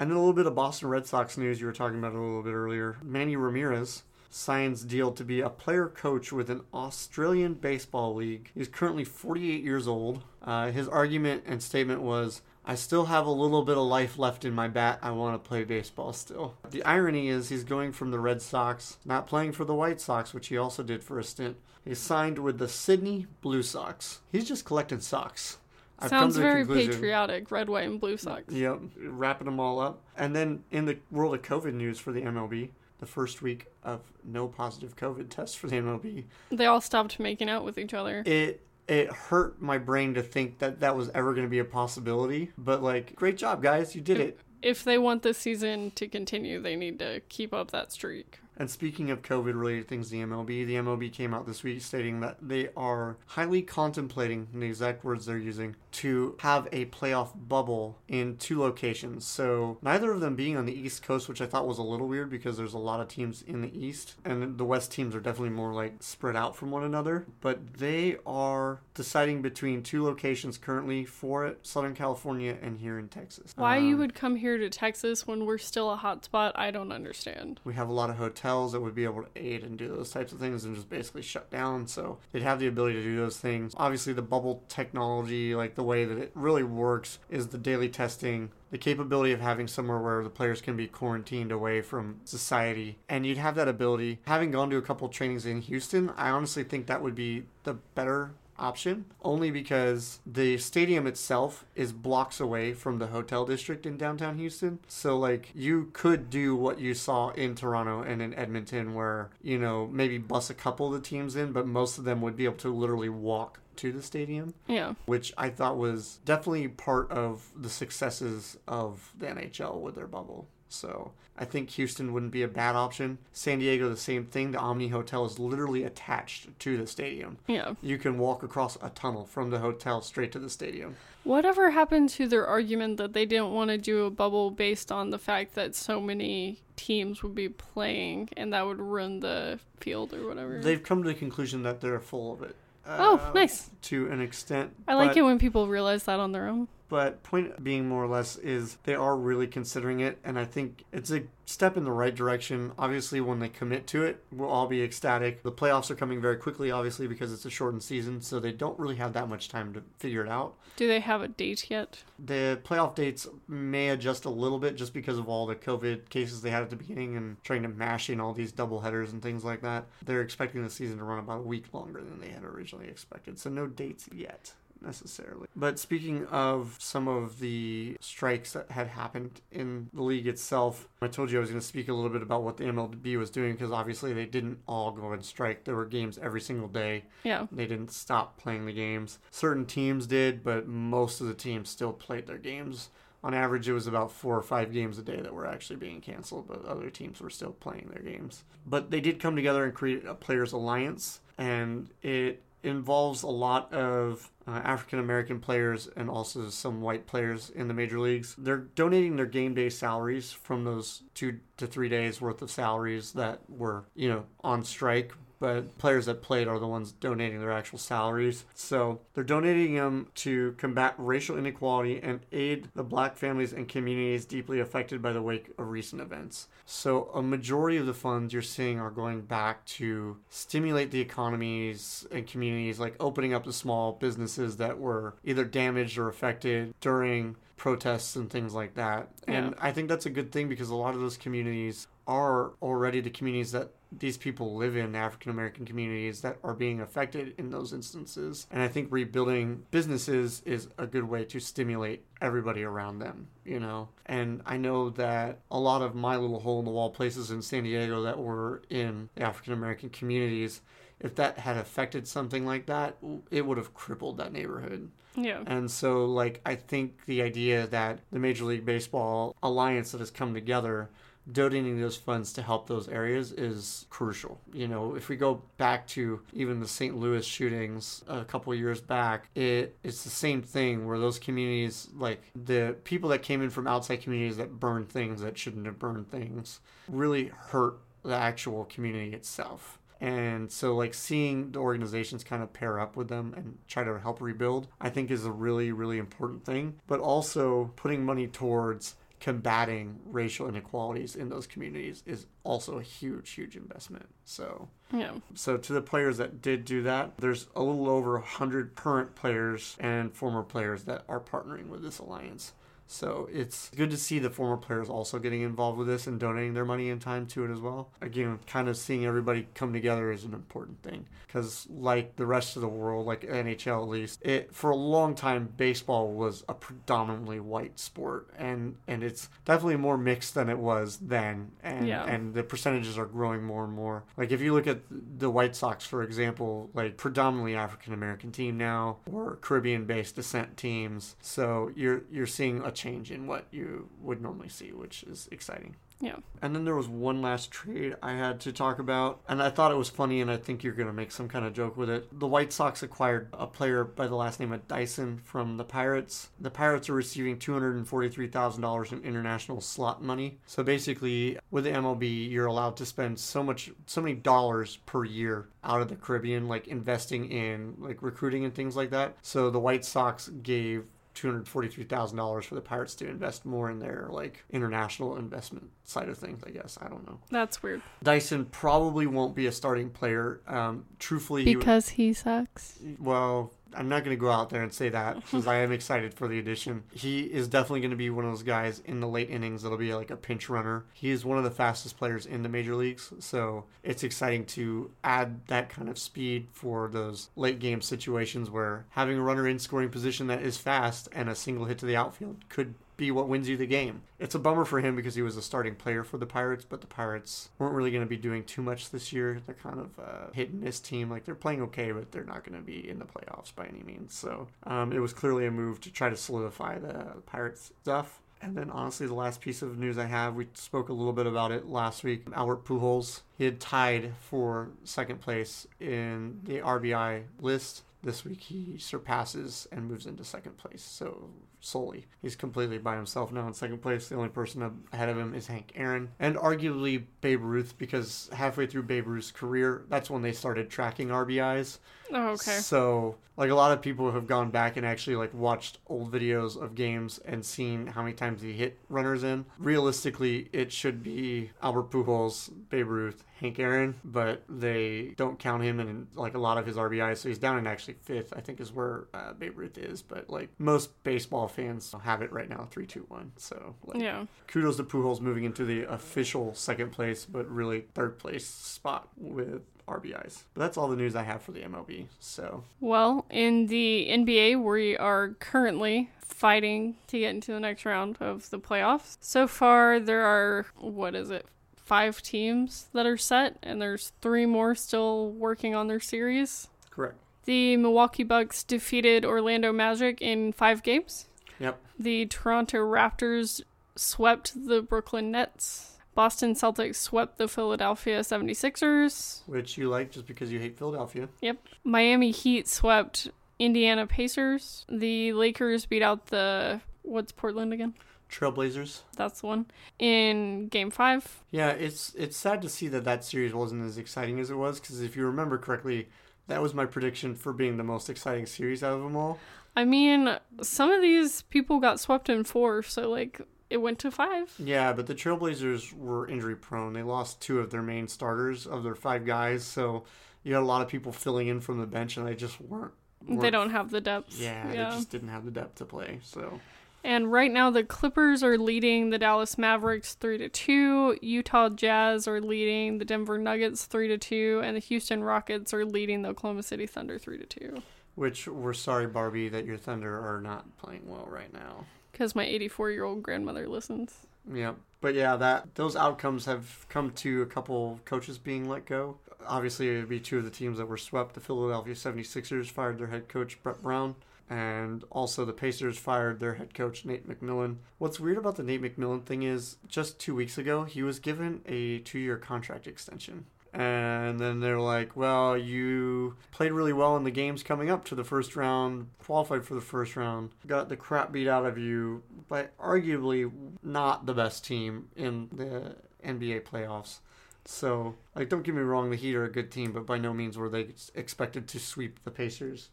And then a little bit of Boston Red Sox news you were talking about a little bit earlier. Manny Ramirez signs deal to be a player coach with an Australian baseball league. He's currently 48 years old. Uh, his argument and statement was, I still have a little bit of life left in my bat. I want to play baseball still. The irony is he's going from the Red Sox, not playing for the White Sox, which he also did for a stint. He signed with the Sydney Blue Sox. He's just collecting socks. I've Sounds very patriotic, red, white, and blue socks. Yep, wrapping them all up. And then in the world of COVID news for the MLB, the first week of no positive COVID tests for the MLB. They all stopped making out with each other. It it hurt my brain to think that that was ever going to be a possibility. But like, great job, guys! You did if, it. If they want this season to continue, they need to keep up that streak. And speaking of COVID related things, the MLB, the MLB came out this week stating that they are highly contemplating, the exact words they're using, to have a playoff bubble in two locations. So neither of them being on the East Coast, which I thought was a little weird because there's a lot of teams in the East, and the West teams are definitely more like spread out from one another. But they are deciding between two locations currently for it Southern California and here in Texas. Why um, you would come here to Texas when we're still a hot spot, I don't understand. We have a lot of hotels hotels that would be able to aid and do those types of things and just basically shut down. So they'd have the ability to do those things. Obviously, the bubble technology, like the way that it really works, is the daily testing the capability of having somewhere where the players can be quarantined away from society and you'd have that ability having gone to a couple trainings in houston i honestly think that would be the better option only because the stadium itself is blocks away from the hotel district in downtown Houston. So like you could do what you saw in Toronto and in Edmonton where, you know, maybe bus a couple of the teams in, but most of them would be able to literally walk to the stadium. Yeah. Which I thought was definitely part of the successes of the NHL with their bubble. So I think Houston wouldn't be a bad option. San Diego, the same thing. The Omni Hotel is literally attached to the stadium. Yeah. You can walk across a tunnel from the hotel straight to the stadium. Whatever happened to their argument that they didn't want to do a bubble based on the fact that so many teams would be playing and that would ruin the field or whatever? They've come to the conclusion that they're full of it. Oh, uh, oh, nice. To an extent. I like it when people realize that on their own. But point being more or less is they are really considering it, and I think it's a step in the right direction. Obviously, when they commit to it, we'll all be ecstatic. The playoffs are coming very quickly, obviously, because it's a shortened season, so they don't really have that much time to figure it out. Do they have a date yet? The playoff dates may adjust a little bit just because of all the COVID cases they had at the beginning and trying to mash in all these double headers and things like that. They're expecting the season to run about a week longer than they had originally expected, so no dates yet necessarily. But speaking of some of the strikes that had happened in the league itself, I told you I was going to speak a little bit about what the MLB was doing because obviously they didn't all go and strike. There were games every single day. Yeah. They didn't stop playing the games. Certain teams did, but most of the teams still played their games. On average, it was about four or five games a day that were actually being canceled, but other teams were still playing their games. But they did come together and create a players' alliance, and it involves a lot of uh, African American players and also some white players in the major leagues. They're donating their game day salaries from those two to three days worth of salaries that were, you know, on strike but players that played are the ones donating their actual salaries. So they're donating them to combat racial inequality and aid the black families and communities deeply affected by the wake of recent events. So a majority of the funds you're seeing are going back to stimulate the economies and communities, like opening up the small businesses that were either damaged or affected during protests and things like that. Yeah. And I think that's a good thing because a lot of those communities are already the communities that these people live in African American communities that are being affected in those instances. And I think rebuilding businesses is a good way to stimulate everybody around them, you know. And I know that a lot of my little hole in the wall places in San Diego that were in the African American communities, if that had affected something like that, it would have crippled that neighborhood. Yeah. And so like I think the idea that the Major League Baseball alliance that has come together donating those funds to help those areas is crucial. You know, if we go back to even the St. Louis shootings a couple years back, it it's the same thing where those communities, like the people that came in from outside communities that burned things that shouldn't have burned things, really hurt the actual community itself. And so, like, seeing the organizations kind of pair up with them and try to help rebuild, I think is a really, really important thing. But also putting money towards combating racial inequalities in those communities is also a huge, huge investment. So, Yeah. so to the players that did do that, there's a little over 100 current players and former players that are partnering with this alliance. So it's good to see the former players also getting involved with this and donating their money and time to it as well. Again, kind of seeing everybody come together is an important thing because, like the rest of the world, like NHL at least, it for a long time baseball was a predominantly white sport, and and it's definitely more mixed than it was then, and Yeah. and the percentages are growing more and more. Like if you look at the White Sox, for example, like predominantly African American team now, or Caribbean based descent teams. So you're you're seeing a change in what you would normally see, which is exciting. Yeah. And then there was one last trade I had to talk about, and I thought it was funny, and I think you're going to make some kind of joke with it. The White Sox acquired a player by the last name of Dyson from the Pirates. The Pirates are receiving $243,000 in international slot money. So basically, with the MLB, you're allowed to spend so much, so many dollars per year out of the Caribbean, like investing in like recruiting and things like that. So the White Sox gave $243,000 for the Pirates to invest more in their like international investment side of things, I guess. I don't know. That's weird. Dyson probably won't be a starting player. Um, truthfully, he, Because he sucks. well, I'm not going to go out there and say that because I am excited for the addition. He is definitely going to be one of those guys in the late innings that'll be like a pinch runner. He is one of the fastest players in the major leagues, so it's exciting to add that kind of speed for those late game situations where having a runner in scoring position that is fast and a single hit to the outfield could be what wins you the game. It's a bummer for him because he was a starting player for the Pirates, but the Pirates weren't really going to be doing too much this year. They're kind of a hit and miss team. Like they're playing okay, but they're not going to be in the playoffs by any means. So um, it was clearly a move to try to solidify the Pirates stuff. And then, honestly, the last piece of news I have, we spoke a little bit about it last week. Albert Pujols, he had tied for second place in the RBI list. This week, he surpasses and moves into second place. So solely, he's completely by himself now in second place. The only person ahead of him is Hank Aaron, and arguably Babe Ruth, because halfway through Babe Ruth's career, that's when they started tracking RBIs. Oh, okay. So, like a lot of people have gone back and actually like watched old videos of games and seen how many times he hit runners in. Realistically, it should be Albert Pujols, Babe Ruth, Hank Aaron, but they don't count him in like a lot of his RBIs. So he's down in actually fifth, I think, is where uh, Babe Ruth is. But like most baseball fans have it right now, three, two, one. So like, Yeah. kudos to Pujols moving into the official second place, but really third place spot with RBIs. But that's all the news I have for the MLB. So Well, in the NBA, we are currently fighting to get into the next round of the playoffs. So far, there are, what is it, five teams that are set, and there's three more still working on their series. correct. The Milwaukee Bucks defeated Orlando Magic in five games. Yep. The Toronto Raptors swept the Brooklyn Nets. Boston Celtics swept the Philadelphia 76ers. Which you like just because you hate Philadelphia. Yep. Miami Heat swept Indiana Pacers. The Lakers beat out the what's Portland again? Trailblazers. That's the one in Game Five. Yeah, it's it's sad to see that that series wasn't as exciting as it was because if you remember correctly, that was my prediction for being the most exciting series out of them all. I mean, some of these people got swept in four, so like it went to five. Yeah, but the Trailblazers were injury prone. They lost two of their main starters of their five guys, so you had a lot of people filling in from the bench, and they just weren't. They weren't- don't have the depth. Yeah, they just didn't have the depth to play. So And right now the Clippers are leading the Dallas Mavericks 3 to 2, Utah Jazz are leading the Denver Nuggets 3 to 2, and the Houston Rockets are leading the Oklahoma City Thunder 3 to 2 Which we're sorry, Barbie, that your Thunder are not playing well right now. cuz my 84-year-old grandmother listens. Yeah, but yeah, that those outcomes have come to a couple coaches being let go. Obviously, it would be two of the teams that were swept. The Philadelphia 76ers fired their head coach Brett Brown, and also the Pacers fired their head coach Nate McMillan. What's weird about the Nate McMillan thing is just 2 weeks ago, he was given a 2-year contract extension. And then they're like, well, you played really well in the games coming up to the first round, qualified for the first round, got the crap beat out of you by arguably not the best team in the NBA playoffs. So, like, don't get me wrong, the Heat are a good team, but by no means were they expected to sweep the Pacers,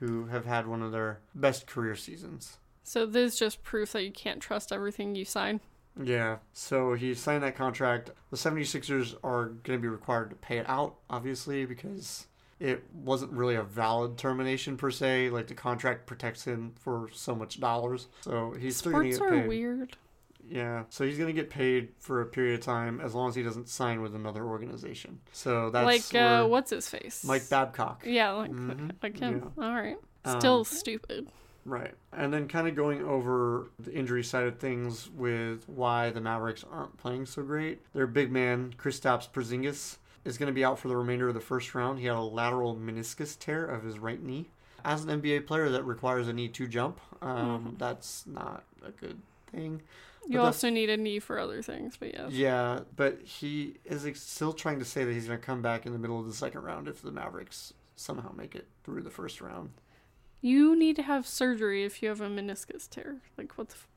who have had one of their best career seasons. So this is just proof that you can't trust everything you sign. Yeah. So he signed that contract. The 76ers are going to be required to pay it out, obviously, because it wasn't really a valid termination per se. Like the contract protects him for so much dollars. So he's still going to Sports are paid. weird. Yeah. So he's going to get paid for a period of time as long as he doesn't sign with another organization. So that's like uh, what's his face? Mike Babcock. Yeah, like Mhm, like him. All right. Um, Still stupid. Right. And then kind of going over the injury side of things with why the Mavericks aren't playing so great. Their big man, Kristaps Porzingis, is going to be out for the remainder of the first round. He had a lateral meniscus tear of his right knee. As an NBA player that requires a knee to jump, um, that's not a good thing. You also need a knee for other things, but yes. Yeah, but he is still trying to say that he's going to come back in the middle of the second round if the Mavericks somehow make it through the first round. You need to have surgery if you have a meniscus tear. Like what the f-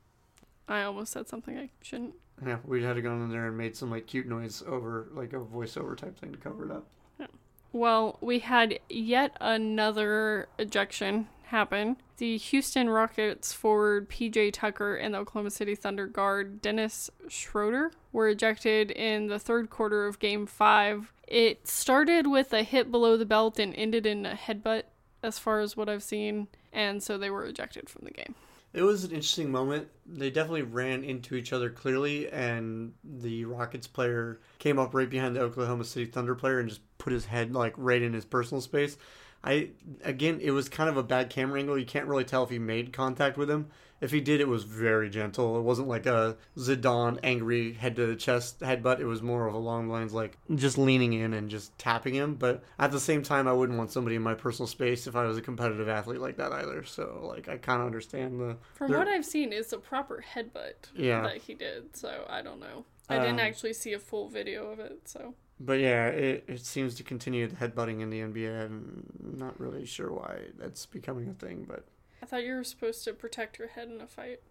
I almost said something I shouldn't. Yeah, we had to go in there and made some like cute noise over like a voiceover type thing to cover it up. Yeah. Well, we had yet another ejection happen. The Houston Rockets forward PJ Tucker and the Oklahoma City Thunder guard Dennis Schroeder were ejected in the third quarter of game five. It started with a hit below the belt and ended in a headbutt, as far as what I've seen, and so they were ejected from the game. It was an interesting moment. They definitely ran into each other clearly, and the Rockets player came up right behind the Oklahoma City Thunder player and just put his head like right in his personal space. I again, it was kind of a bad camera angle. You can't really tell if he made contact with him. If he did, it was very gentle. It wasn't like a Zidane angry head to the chest headbutt. It was more of along the lines like just leaning in and just tapping him. But at the same time, I wouldn't want somebody in my personal space if I was a competitive athlete like that either. So like, I kind of understand the From what I've seen, it's a proper headbutt Yeah. that he did, so I don't know. I didn't Um, actually see a full video of it, so. But yeah, it, it seems to continue the headbutting in the NBA. I'm not really sure why that's becoming a thing, but I thought you were supposed to protect your head in a fight.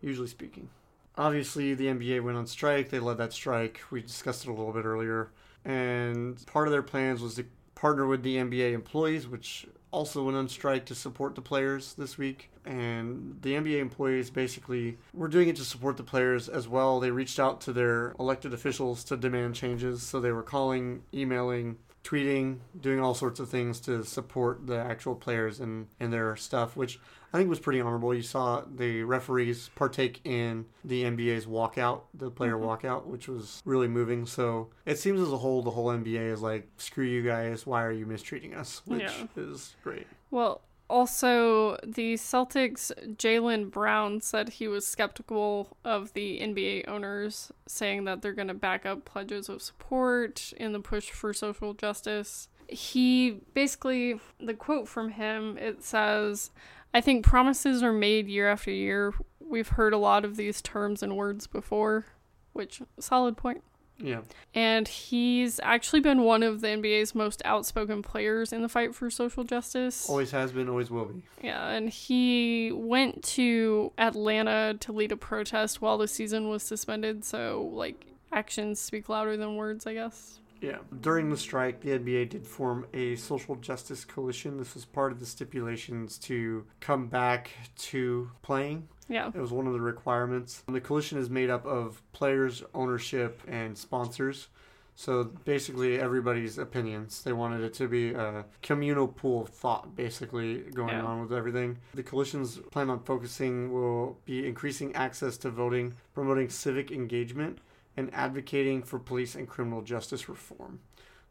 usually speaking. Obviously, the NBA went on strike. They led that strike. We discussed it a little bit earlier. And part of their plans was to partner with the NBA employees, which also went on strike to support the players this week. And the NBA employees basically were doing it to support the players as well. They reached out to their elected officials to demand changes. So they were calling, emailing, tweeting, doing all sorts of things to support the actual players and, and their stuff, which I think was pretty honorable. You saw the referees partake in the NBA's walkout, the player Mhm. walkout, which was really moving. So it seems as a whole, the whole NBA is like, screw you guys, why are you mistreating us? Which Yeah. is great. Well, also, the Celtics' Jaylen Brown said he was skeptical of the NBA owners, saying that they're going to back up pledges of support in the push for social justice. He basically, the quote from him, it says, I think promises are made year after year. We've heard a lot of these terms and words before, which, solid point. Yeah. And he's actually been one of the NBA's most outspoken players in the fight for social justice. Always has been, always will be. Yeah, and he went to Atlanta to lead a protest while the season was suspended, so like actions speak louder than words, I guess. Yeah. During the strike, the NBA did form a social justice coalition. This was part of the stipulations to come back to playing. Yeah. It was one of the requirements. The coalition is made up of players, ownership, and sponsors. So basically, everybody's opinions. They wanted it to be a communal pool of thought, basically, going Yeah. on with everything. The coalition's plan on focusing will be increasing access to voting, promoting civic engagement, and advocating for police and criminal justice reform.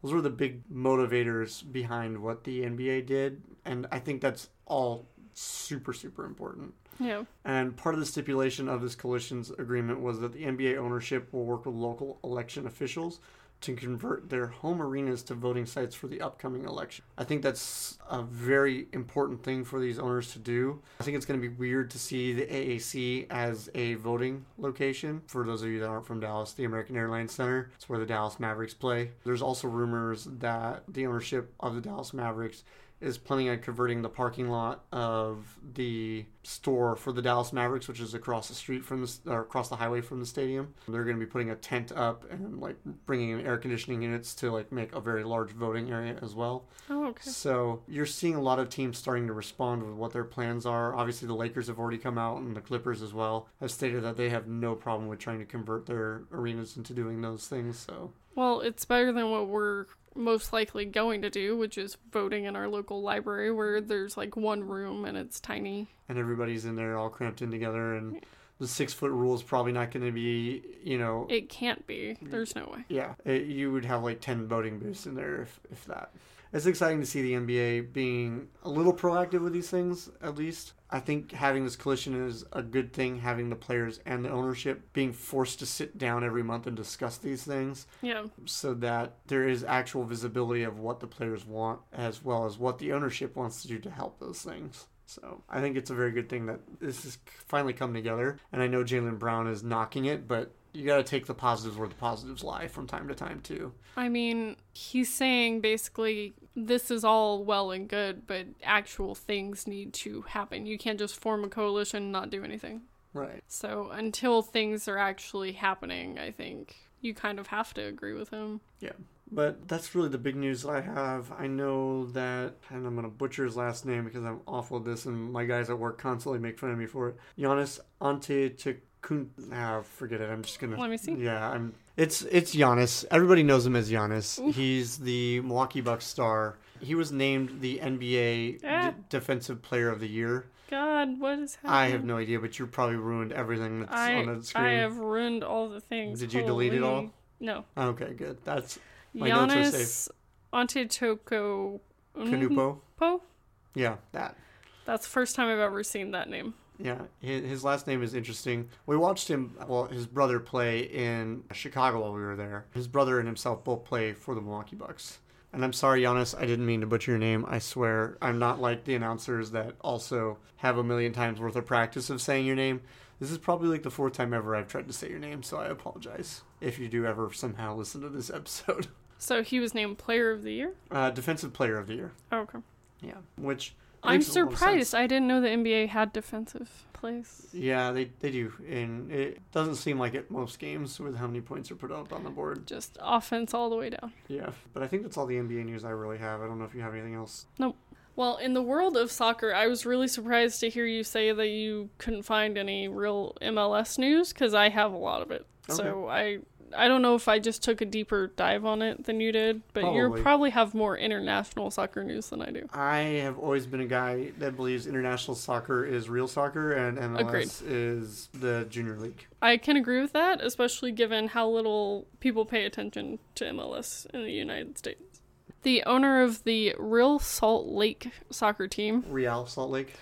Those were the big motivators behind what the NBA did, and I think that's all super, super important. Yeah. And part of the stipulation of this coalition's agreement was that the NBA ownership will work with local election officials to convert their home arenas to voting sites for the upcoming election. I think that's a very important thing for these owners to do. I think it's going to be weird to see the AAC as a voting location. For those of you that aren't from Dallas, the American Airlines Center, it's where the Dallas Mavericks play. There's also rumors that the ownership of the Dallas Mavericks is planning on converting the parking lot of the store for the Dallas Mavericks, which is across the street from the or across the highway from the stadium. They're going to be putting a tent up and like bringing in air conditioning units to like make a very large voting area as well. Oh, okay. So you're seeing a lot of teams starting to respond with what their plans are. Obviously, the Lakers have already come out, and the Clippers as well have stated that they have no problem with trying to convert their arenas into doing those things. So Well, it's better than what we're most likely going to do, which is voting in our local library where there's like one room and it's tiny. And everybody's in there all cramped in together, and the six foot rule is probably not going to be, you know, It can't be. There's no way. Yeah, it, you would have like 10 voting booths in there if, if that. It's exciting to see the NBA being a little proactive with these things, at least. I think having this coalition is a good thing, having the players and the ownership being forced to sit down every month and discuss these things Yeah. so that there is actual visibility of what the players want as well as what the ownership wants to do to help those things. So I think it's a very good thing that this has finally come together. And I know Jaylen Brown is knocking it, but you got to take the positives where the positives lie from time to time too. I mean, he's saying basically this is all well and good, but actual things need to happen. You can't just form a coalition and not do anything. Right. So until things are actually happening, I think you kind of have to agree with him. Yeah. But that's really the big news that I have. I know that, and I'm going to butcher his last name because I'm awful at this, and my guys at work constantly make fun of me for it. Giannis Antetokounmpo. Ah, forget it. I'm just gonna. Let me see. Yeah, I'm. It's it's Giannis. Everybody knows him as Giannis. He's the Milwaukee Bucks star. He was named the NBA Ah. D- Defensive Player of the Year. God, what is happening? I have no idea, but you probably ruined everything that's I, on the screen. I have ruined all the things. Did you delete it all? No. Okay, good. That's My notes are Giannis Antetokounmpo. Canupo. Yeah, that. That's the first time I've ever seen that name. Yeah, his, his last name is interesting. We watched him, well, his brother play in Chicago while we were there. His brother and himself both play for the Milwaukee Bucks. And I'm sorry, Giannis, I didn't mean to butcher your name. I swear, I'm not like the announcers that also have a million times worth of practice of saying your name. This is probably like the fourth time ever I've tried to say your name, so I apologize if you do ever somehow listen to this episode. So he was named Player of the Year? Uh, Defensive Player of the Year. Oh, okay. Yeah, which I'm makes a lot of sense. surprised. I didn't know the NBA had defensive plays. Yeah, they, they do. And it doesn't seem like it most games with how many points are put up on the board. Just offense all the way down. Yeah. But I think that's all the NBA news I really have. I don't know if you have anything else. Nope. Well, in the world of soccer, I was really surprised to hear you say that you couldn't find any real MLS news because I have a lot of it. Okay. So I I don't know if I just took a deeper dive on it than you did, but you Probably. have more international soccer news than I do. I have always been a guy that believes international soccer is real soccer and MLS Agreed. is the junior league. I can agree with that, especially given how little people pay attention to MLS in the United States. The owner of the Real Salt Lake soccer team, Real Salt Lake.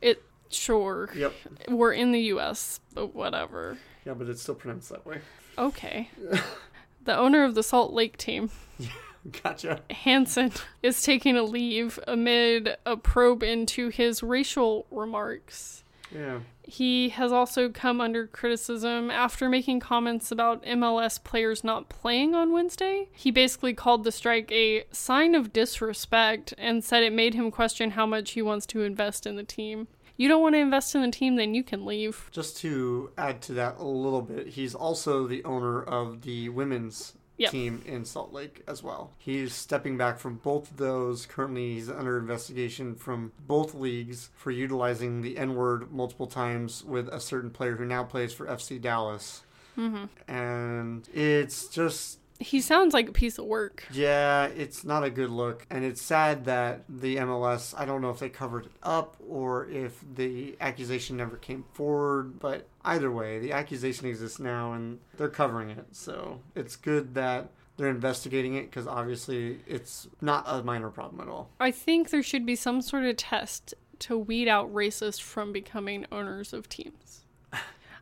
it sure Yep. we're in the US, but whatever. Yeah, but it's still pronounced that way. Okay. the owner of the Salt Lake team, Gotcha. Hansen, is taking a leave amid a probe into his racial remarks. Yeah. He has also come under criticism after making comments about MLS players not playing on Wednesday. He basically called the strike a sign of disrespect and said it made him question how much he wants to invest in the team. You don't want to invest in the team, then you can leave. Just to add to that a little bit, he's also the owner of the women's Yep. team in Salt Lake as well. He's stepping back from both of those. Currently, he's under investigation from both leagues for utilizing the N word multiple times with a certain player who now plays for FC Dallas. Mm-hmm. And it's just He sounds like a piece of work. yeah, it's not a good look. And it's sad that the MLS, I don't know if they covered it up or if the accusation never came forward, but either way, the accusation exists now and they're covering it. So it's good that they're investigating it because obviously it's not a minor problem at all. I think there should be some sort of test to weed out racists from becoming owners of teams.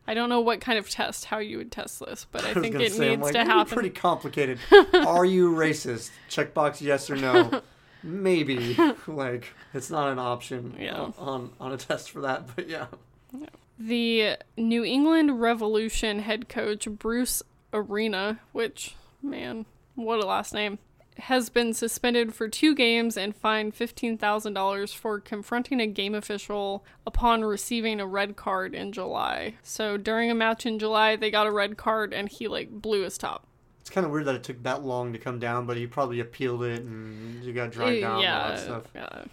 I don't know what kind of test, how you would test this, but I was think it say, needs like, to "That'd be happen. Pretty complicated. Are you racist? Checkbox yes or no. Maybe. like it's not an option Yeah. on on a test for that, but yeah. The New England Revolution head coach Bruce Arena, which, man, what a last name, has been suspended for two games and fined $15,000 for confronting a game official upon receiving a red card in July. So during a match in July, they got a red card and he like blew his top. It's kind of weird that it took that long to come down, but he probably appealed it and you got dragged eh, down and all that stuff. yeah.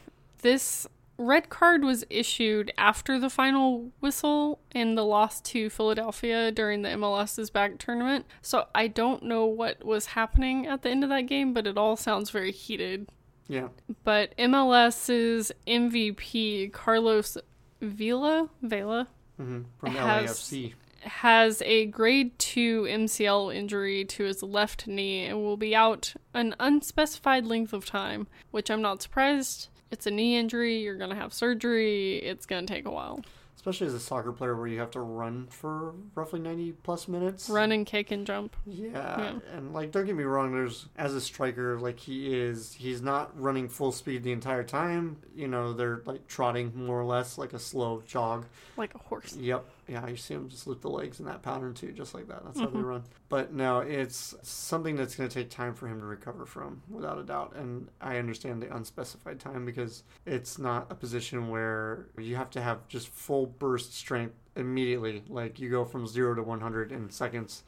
This red card was issued after the final whistle in the loss to Philadelphia during the MLS's back tournament. So I don't know what was happening at the end of that game, but it all sounds very heated. Yeah. But MLS's MVP, Carlos Vela, Vela, hmm From Has- LAFC. has a grade 2 MCL injury to his left knee and will be out an unspecified length of time, which I'm not surprised. It's a knee injury, you're going to have surgery, it's going to take a while. Especially as a soccer player where you have to run for roughly 90 plus minutes. Run and kick and jump. Yeah, Yeah. and like don't get me wrong, there's as a striker, like he is he's not running full speed the entire time. You know, they're like trotting more or less like a slow jog. Like a horse. Yep. Yeah, you see them just loop the legs in that pattern too, just like that. That's how they Mhm. run. But no, it's something that's going to take time for him to recover from, without a doubt. And I understand the unspecified time because it's not a position where you have to have just full burst strength immediately. Like you go from zero to 100 in seconds.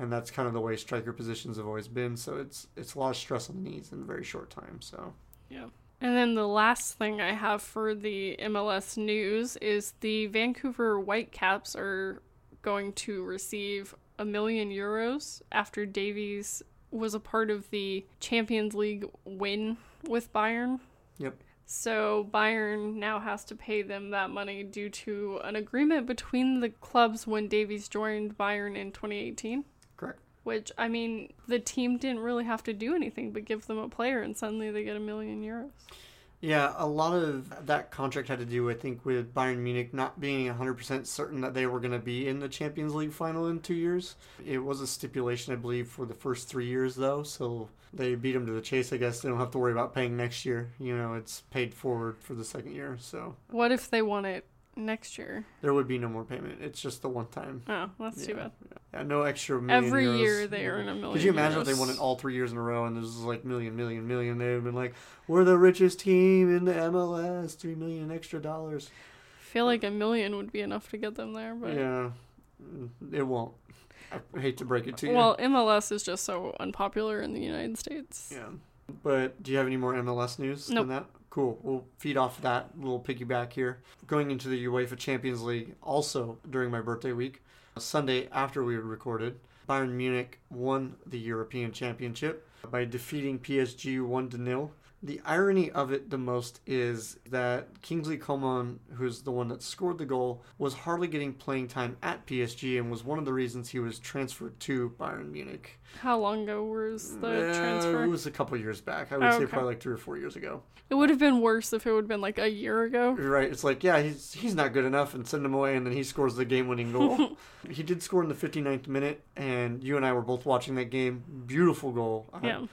And that's kind of the way striker positions have always been. So it's it's a lot of stress on the knees in a very short time. So And then the last thing I have for the MLS news is the Vancouver Whitecaps are going to receive a million euros after Davies was a part of the Champions League win with Bayern. Yep. So Bayern now has to pay them that money due to an agreement between the clubs when Davies joined Bayern in 2018. Which, I mean, the team didn't really have to do anything but give them a player, and suddenly they get a million euros. Yeah, a lot of that contract had to do, I think, with Bayern Munich not being 100% certain that they were going to be in the Champions League final in two years. It was a stipulation, I believe, for the first three years, though, so they beat them to the chase, I guess. They don't have to worry about paying next year. You know, it's paid forward for the second year, so What if they won it next year? there would be no more payment. It's just the one time. Oh, that's too bad. Yeah, no extra million Every euros. year they earn a million. Could you imagine if they won it all three years in a row and this was like million, million, million? They would have been like, we're the richest team in the MLS, three million extra dollars. I feel like a million would be enough to get them there, but Yeah, it won't. I hate to break it to you. well, MLS is just so unpopular in the United States. yeah. But do you have any more MLS news Nope. than that? Cool. We'll feed off that little piggyback here. Going into the UEFA Champions League, also during my birthday week, Sunday after we recorded, Bayern Munich won the European Championship by defeating PSG 1 to 0. The irony of it the most is that Kingsley Coman, who's the one that scored the goal, was hardly getting playing time at PSG and was one of the reasons he was transferred to Bayern Munich. How long ago was the Uh, transfer? It was a couple years back. I would Oh, say okay. probably like three or four years ago. It would have been worse if it would have been like a year ago. Right. It's like, yeah, he's he's not good enough, and send him away, and then he scores the game-winning goal. he did score in the 59th minute, and you and I were both watching that game. Beautiful goal. Yeah.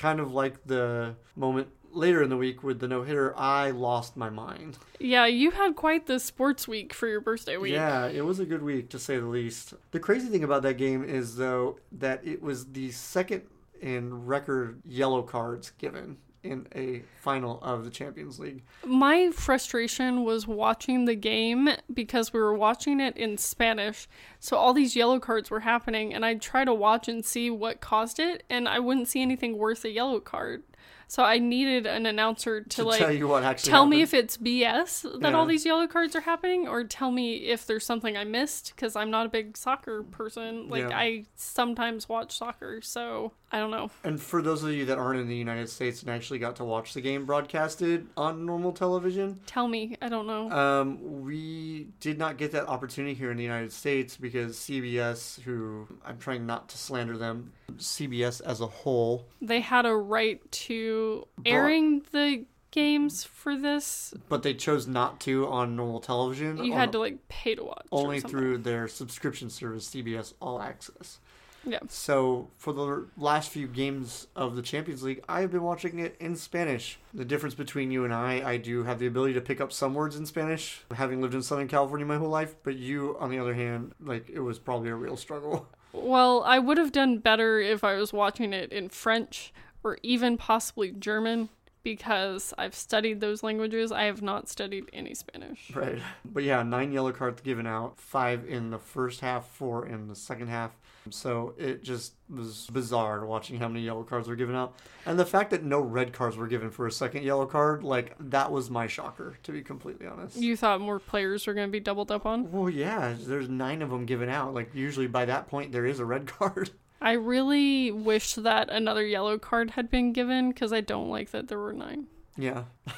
Kind of like the moment later in the week with the no-hitter. I lost my mind. Yeah, you had quite the sports week for your birthday week. Yeah, it was a good week to say the least. The crazy thing about that game is though that it was the second in record yellow cards given in a final of the Champions League. My frustration was watching the game because we were watching it in Spanish. So all these yellow cards were happening, and I'd try to watch and see what caused it, and I wouldn't see anything worth a yellow card. So I needed an announcer to, To like tell you what actually tell me if it's BS that all these yellow cards are happening, or tell me if there's something I missed because I'm not a big soccer person. Like Yeah. I sometimes watch soccer, so I don't know. And for those of you that aren't in the United States and actually got to watch the game broadcasted on normal television, Tell me, I don't know. um, we did not get that opportunity here in the United States because CBS, who I'm trying not to slander them, CBS as a whole, they had a right to airing the games for this. but they chose not to on normal television. You on- had to like pay to watch. only through their subscription service, CBS All Access. Yeah. So for the last few games of the Champions League, I have been watching it in Spanish. The difference between you and I, I do have the ability to pick up some words in Spanish, having lived in Southern California my whole life. But you, on the other hand, like it was probably a real struggle. Well, I would have done better if I was watching it in French or even possibly German because I've studied those languages. I have not studied any Spanish. Right. But yeah, nine yellow cards given out, five in the first half, four in the second half. So it just was bizarre watching how many yellow cards were given out. And the fact that no red cards were given for a second yellow card, like, that was my shocker, to be completely honest. You thought more players were going to be doubled up on? Well, yeah, there's nine of them given out. Like, usually by that point, there is a red card. I really wish that another yellow card had been given because I don't like that there were nine. Yeah.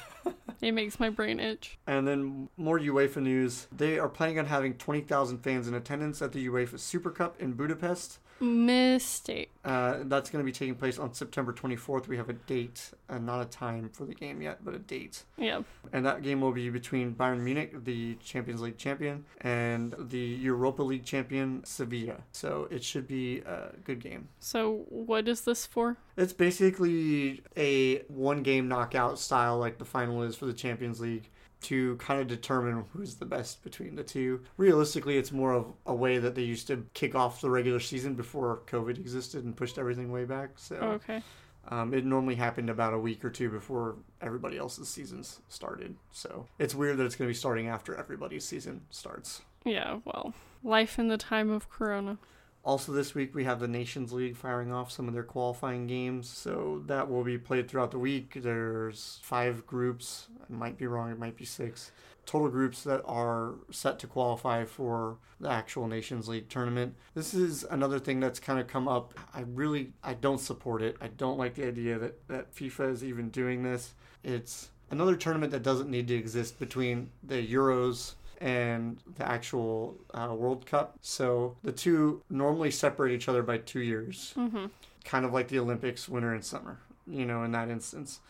It makes my brain itch. And then more UEFA news. They are planning on having 20,000 fans in attendance at the UEFA Super Cup in Budapest. Mistake. Uh, that's going to be taking place on September 24th. We have a date, uh, not a time for the game yet, but a date. Yeah. And that game will be between Bayern Munich, the Champions League champion, and the Europa League champion, Sevilla. So it should be a good game. So, what is this for? It's basically a one game knockout style, like the final is for the Champions League, to kind of determine who's the best between the two. Realistically, it's more of a way that they used to kick off the regular season before COVID existed and pushed everything way back. So Okay. um, it normally happened about a week or two before everybody else's seasons started. So it's weird that it's going to be starting after everybody's season starts. Yeah, well, life in the time of Corona. Also, this week we have the Nations League firing off some of their qualifying games, so that will be played throughout the week. There's five groups, I might be wrong, it might be six total groups that are set to qualify for the actual Nations League tournament. This is another thing that's kind of come up. I really I don't support it. I don't like the idea that, that FIFA is even doing this. It's another tournament that doesn't need to exist between the Euros and the actual uh, World Cup. So the two normally separate each other by two years, Mm-hmm. kind of like the Olympics, winter and summer. You know, in that instance,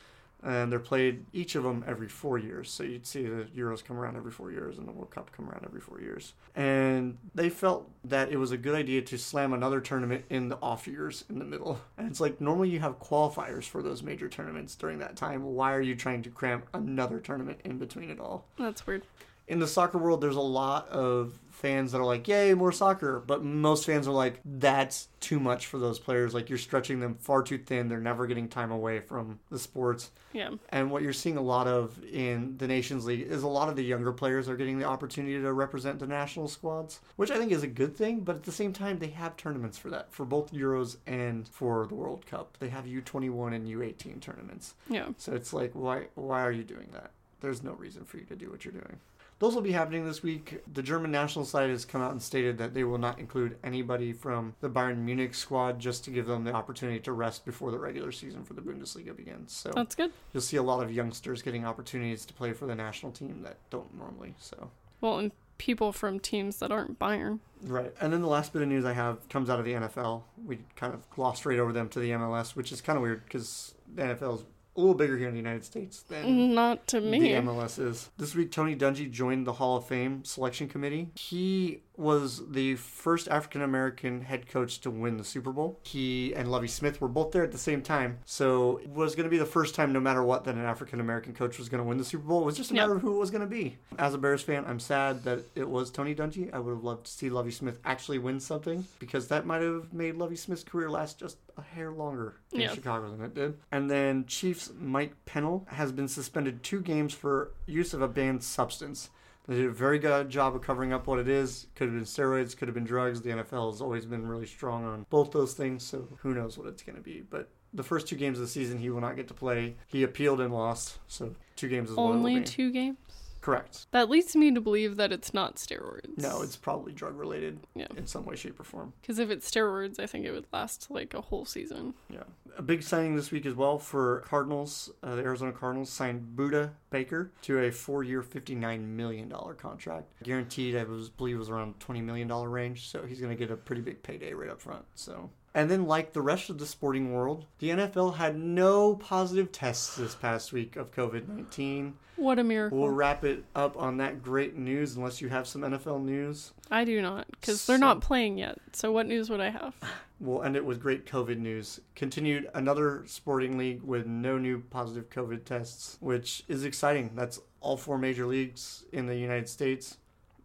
and they're played each of them every four years. So you'd see the Euros come around every four years and the World Cup come around every four years. And they felt that it was a good idea to slam another tournament in the off years in the middle. And it's like normally you have qualifiers for those major tournaments during that time. Why are you trying to cram another tournament in between it all? That's weird. In the soccer world, there's a lot of fans that are like, "Yay, more soccer!" But most fans are like, "That's too much for those players. Like you're stretching them far too thin. They're never getting time away from the sports." Yeah. And what you're seeing a lot of in the Nations League is a lot of the younger players are getting the opportunity to represent the national squads, which I think is a good thing. But at the same time, they have tournaments for that for both Euros and for the World Cup. They have U21 and U18 tournaments. Yeah. So it's like, why why are you doing that? There's no reason for you to do what you're doing. Those will be happening this week. The German national side has come out and stated that they will not include anybody from the Bayern Munich squad just to give them the opportunity to rest before the regular season for the Bundesliga begins. So That's good. you'll see a lot of youngsters getting opportunities to play for the national team that don't normally. So Well, and people from teams that aren't Bayern. Right. And then the last bit of news I have comes out of the NFL. We kind of glossed right over them to the MLS, which is kind of weird because the NFL is a little bigger here in the United States than Not to me. the. MLS is. This week, Tony Dungy joined the Hall of Fame selection committee. He was the first African American head coach to win the Super Bowl. He and Lovie Smith were both there at the same time. So it was going to be the first time, no matter what, that an African American coach was going to win the Super Bowl. It was just a Yep. matter of who it was going to be. As a Bears fan, I'm sad that it was Tony Dungy. I would have loved to see Lovie Smith actually win something because that might have made Lovie Smith's career last just a hair longer in Yeah. Chicago than it did. And then Chiefs Mike Pennel has been suspended two games for use of a banned substance. They did a very good job of covering up what it is. Could have been steroids, could have been drugs. The NFL has always been really strong on both those things, so who knows what it's going to be. But the first two games of the season, he will not get to play. He appealed and lost, so two games is Only two games? Correct. That leads me to believe that it's not steroids. No, it's probably drug related Yeah. in some way, shape, or form. Because if it's steroids, I think it would last like a whole season. Yeah. A big signing this week as well for Cardinals. Uh, the Arizona Cardinals signed Budda Baker to a four-year, $59 million contract. Guaranteed, I was, believe, was around $20 million range. So he's going to get a pretty big payday right up front. So. And then, like the rest of the sporting world, the NFL had no positive tests this past week of COVID 19. What a miracle. We'll wrap it up on that great news, unless you have some NFL news. I do not, because they're not playing yet. So what news would I have? We'll end it with great COVID news. Continued another sporting league with no new positive COVID tests, which is exciting. That's all four major leagues in the United States.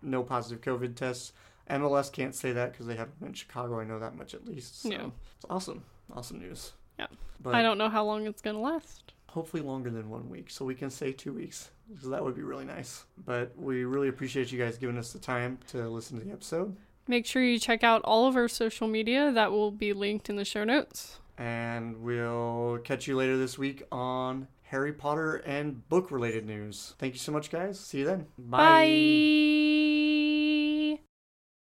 No positive COVID tests. MLS can't say that because they haven't been in Chicago. I know that much at least. So Yeah. it's awesome. Awesome news. Yeah. But I don't know how long it's gonna last. hopefully longer than one week, so we can say two weeks. Because that would be really nice. But we really appreciate you guys giving us the time to listen to the episode. Make sure you check out all of our social media. That will be linked in the show notes. And we'll catch you later this week on Harry Potter and book related news. Thank you so much, guys. See you then. Bye.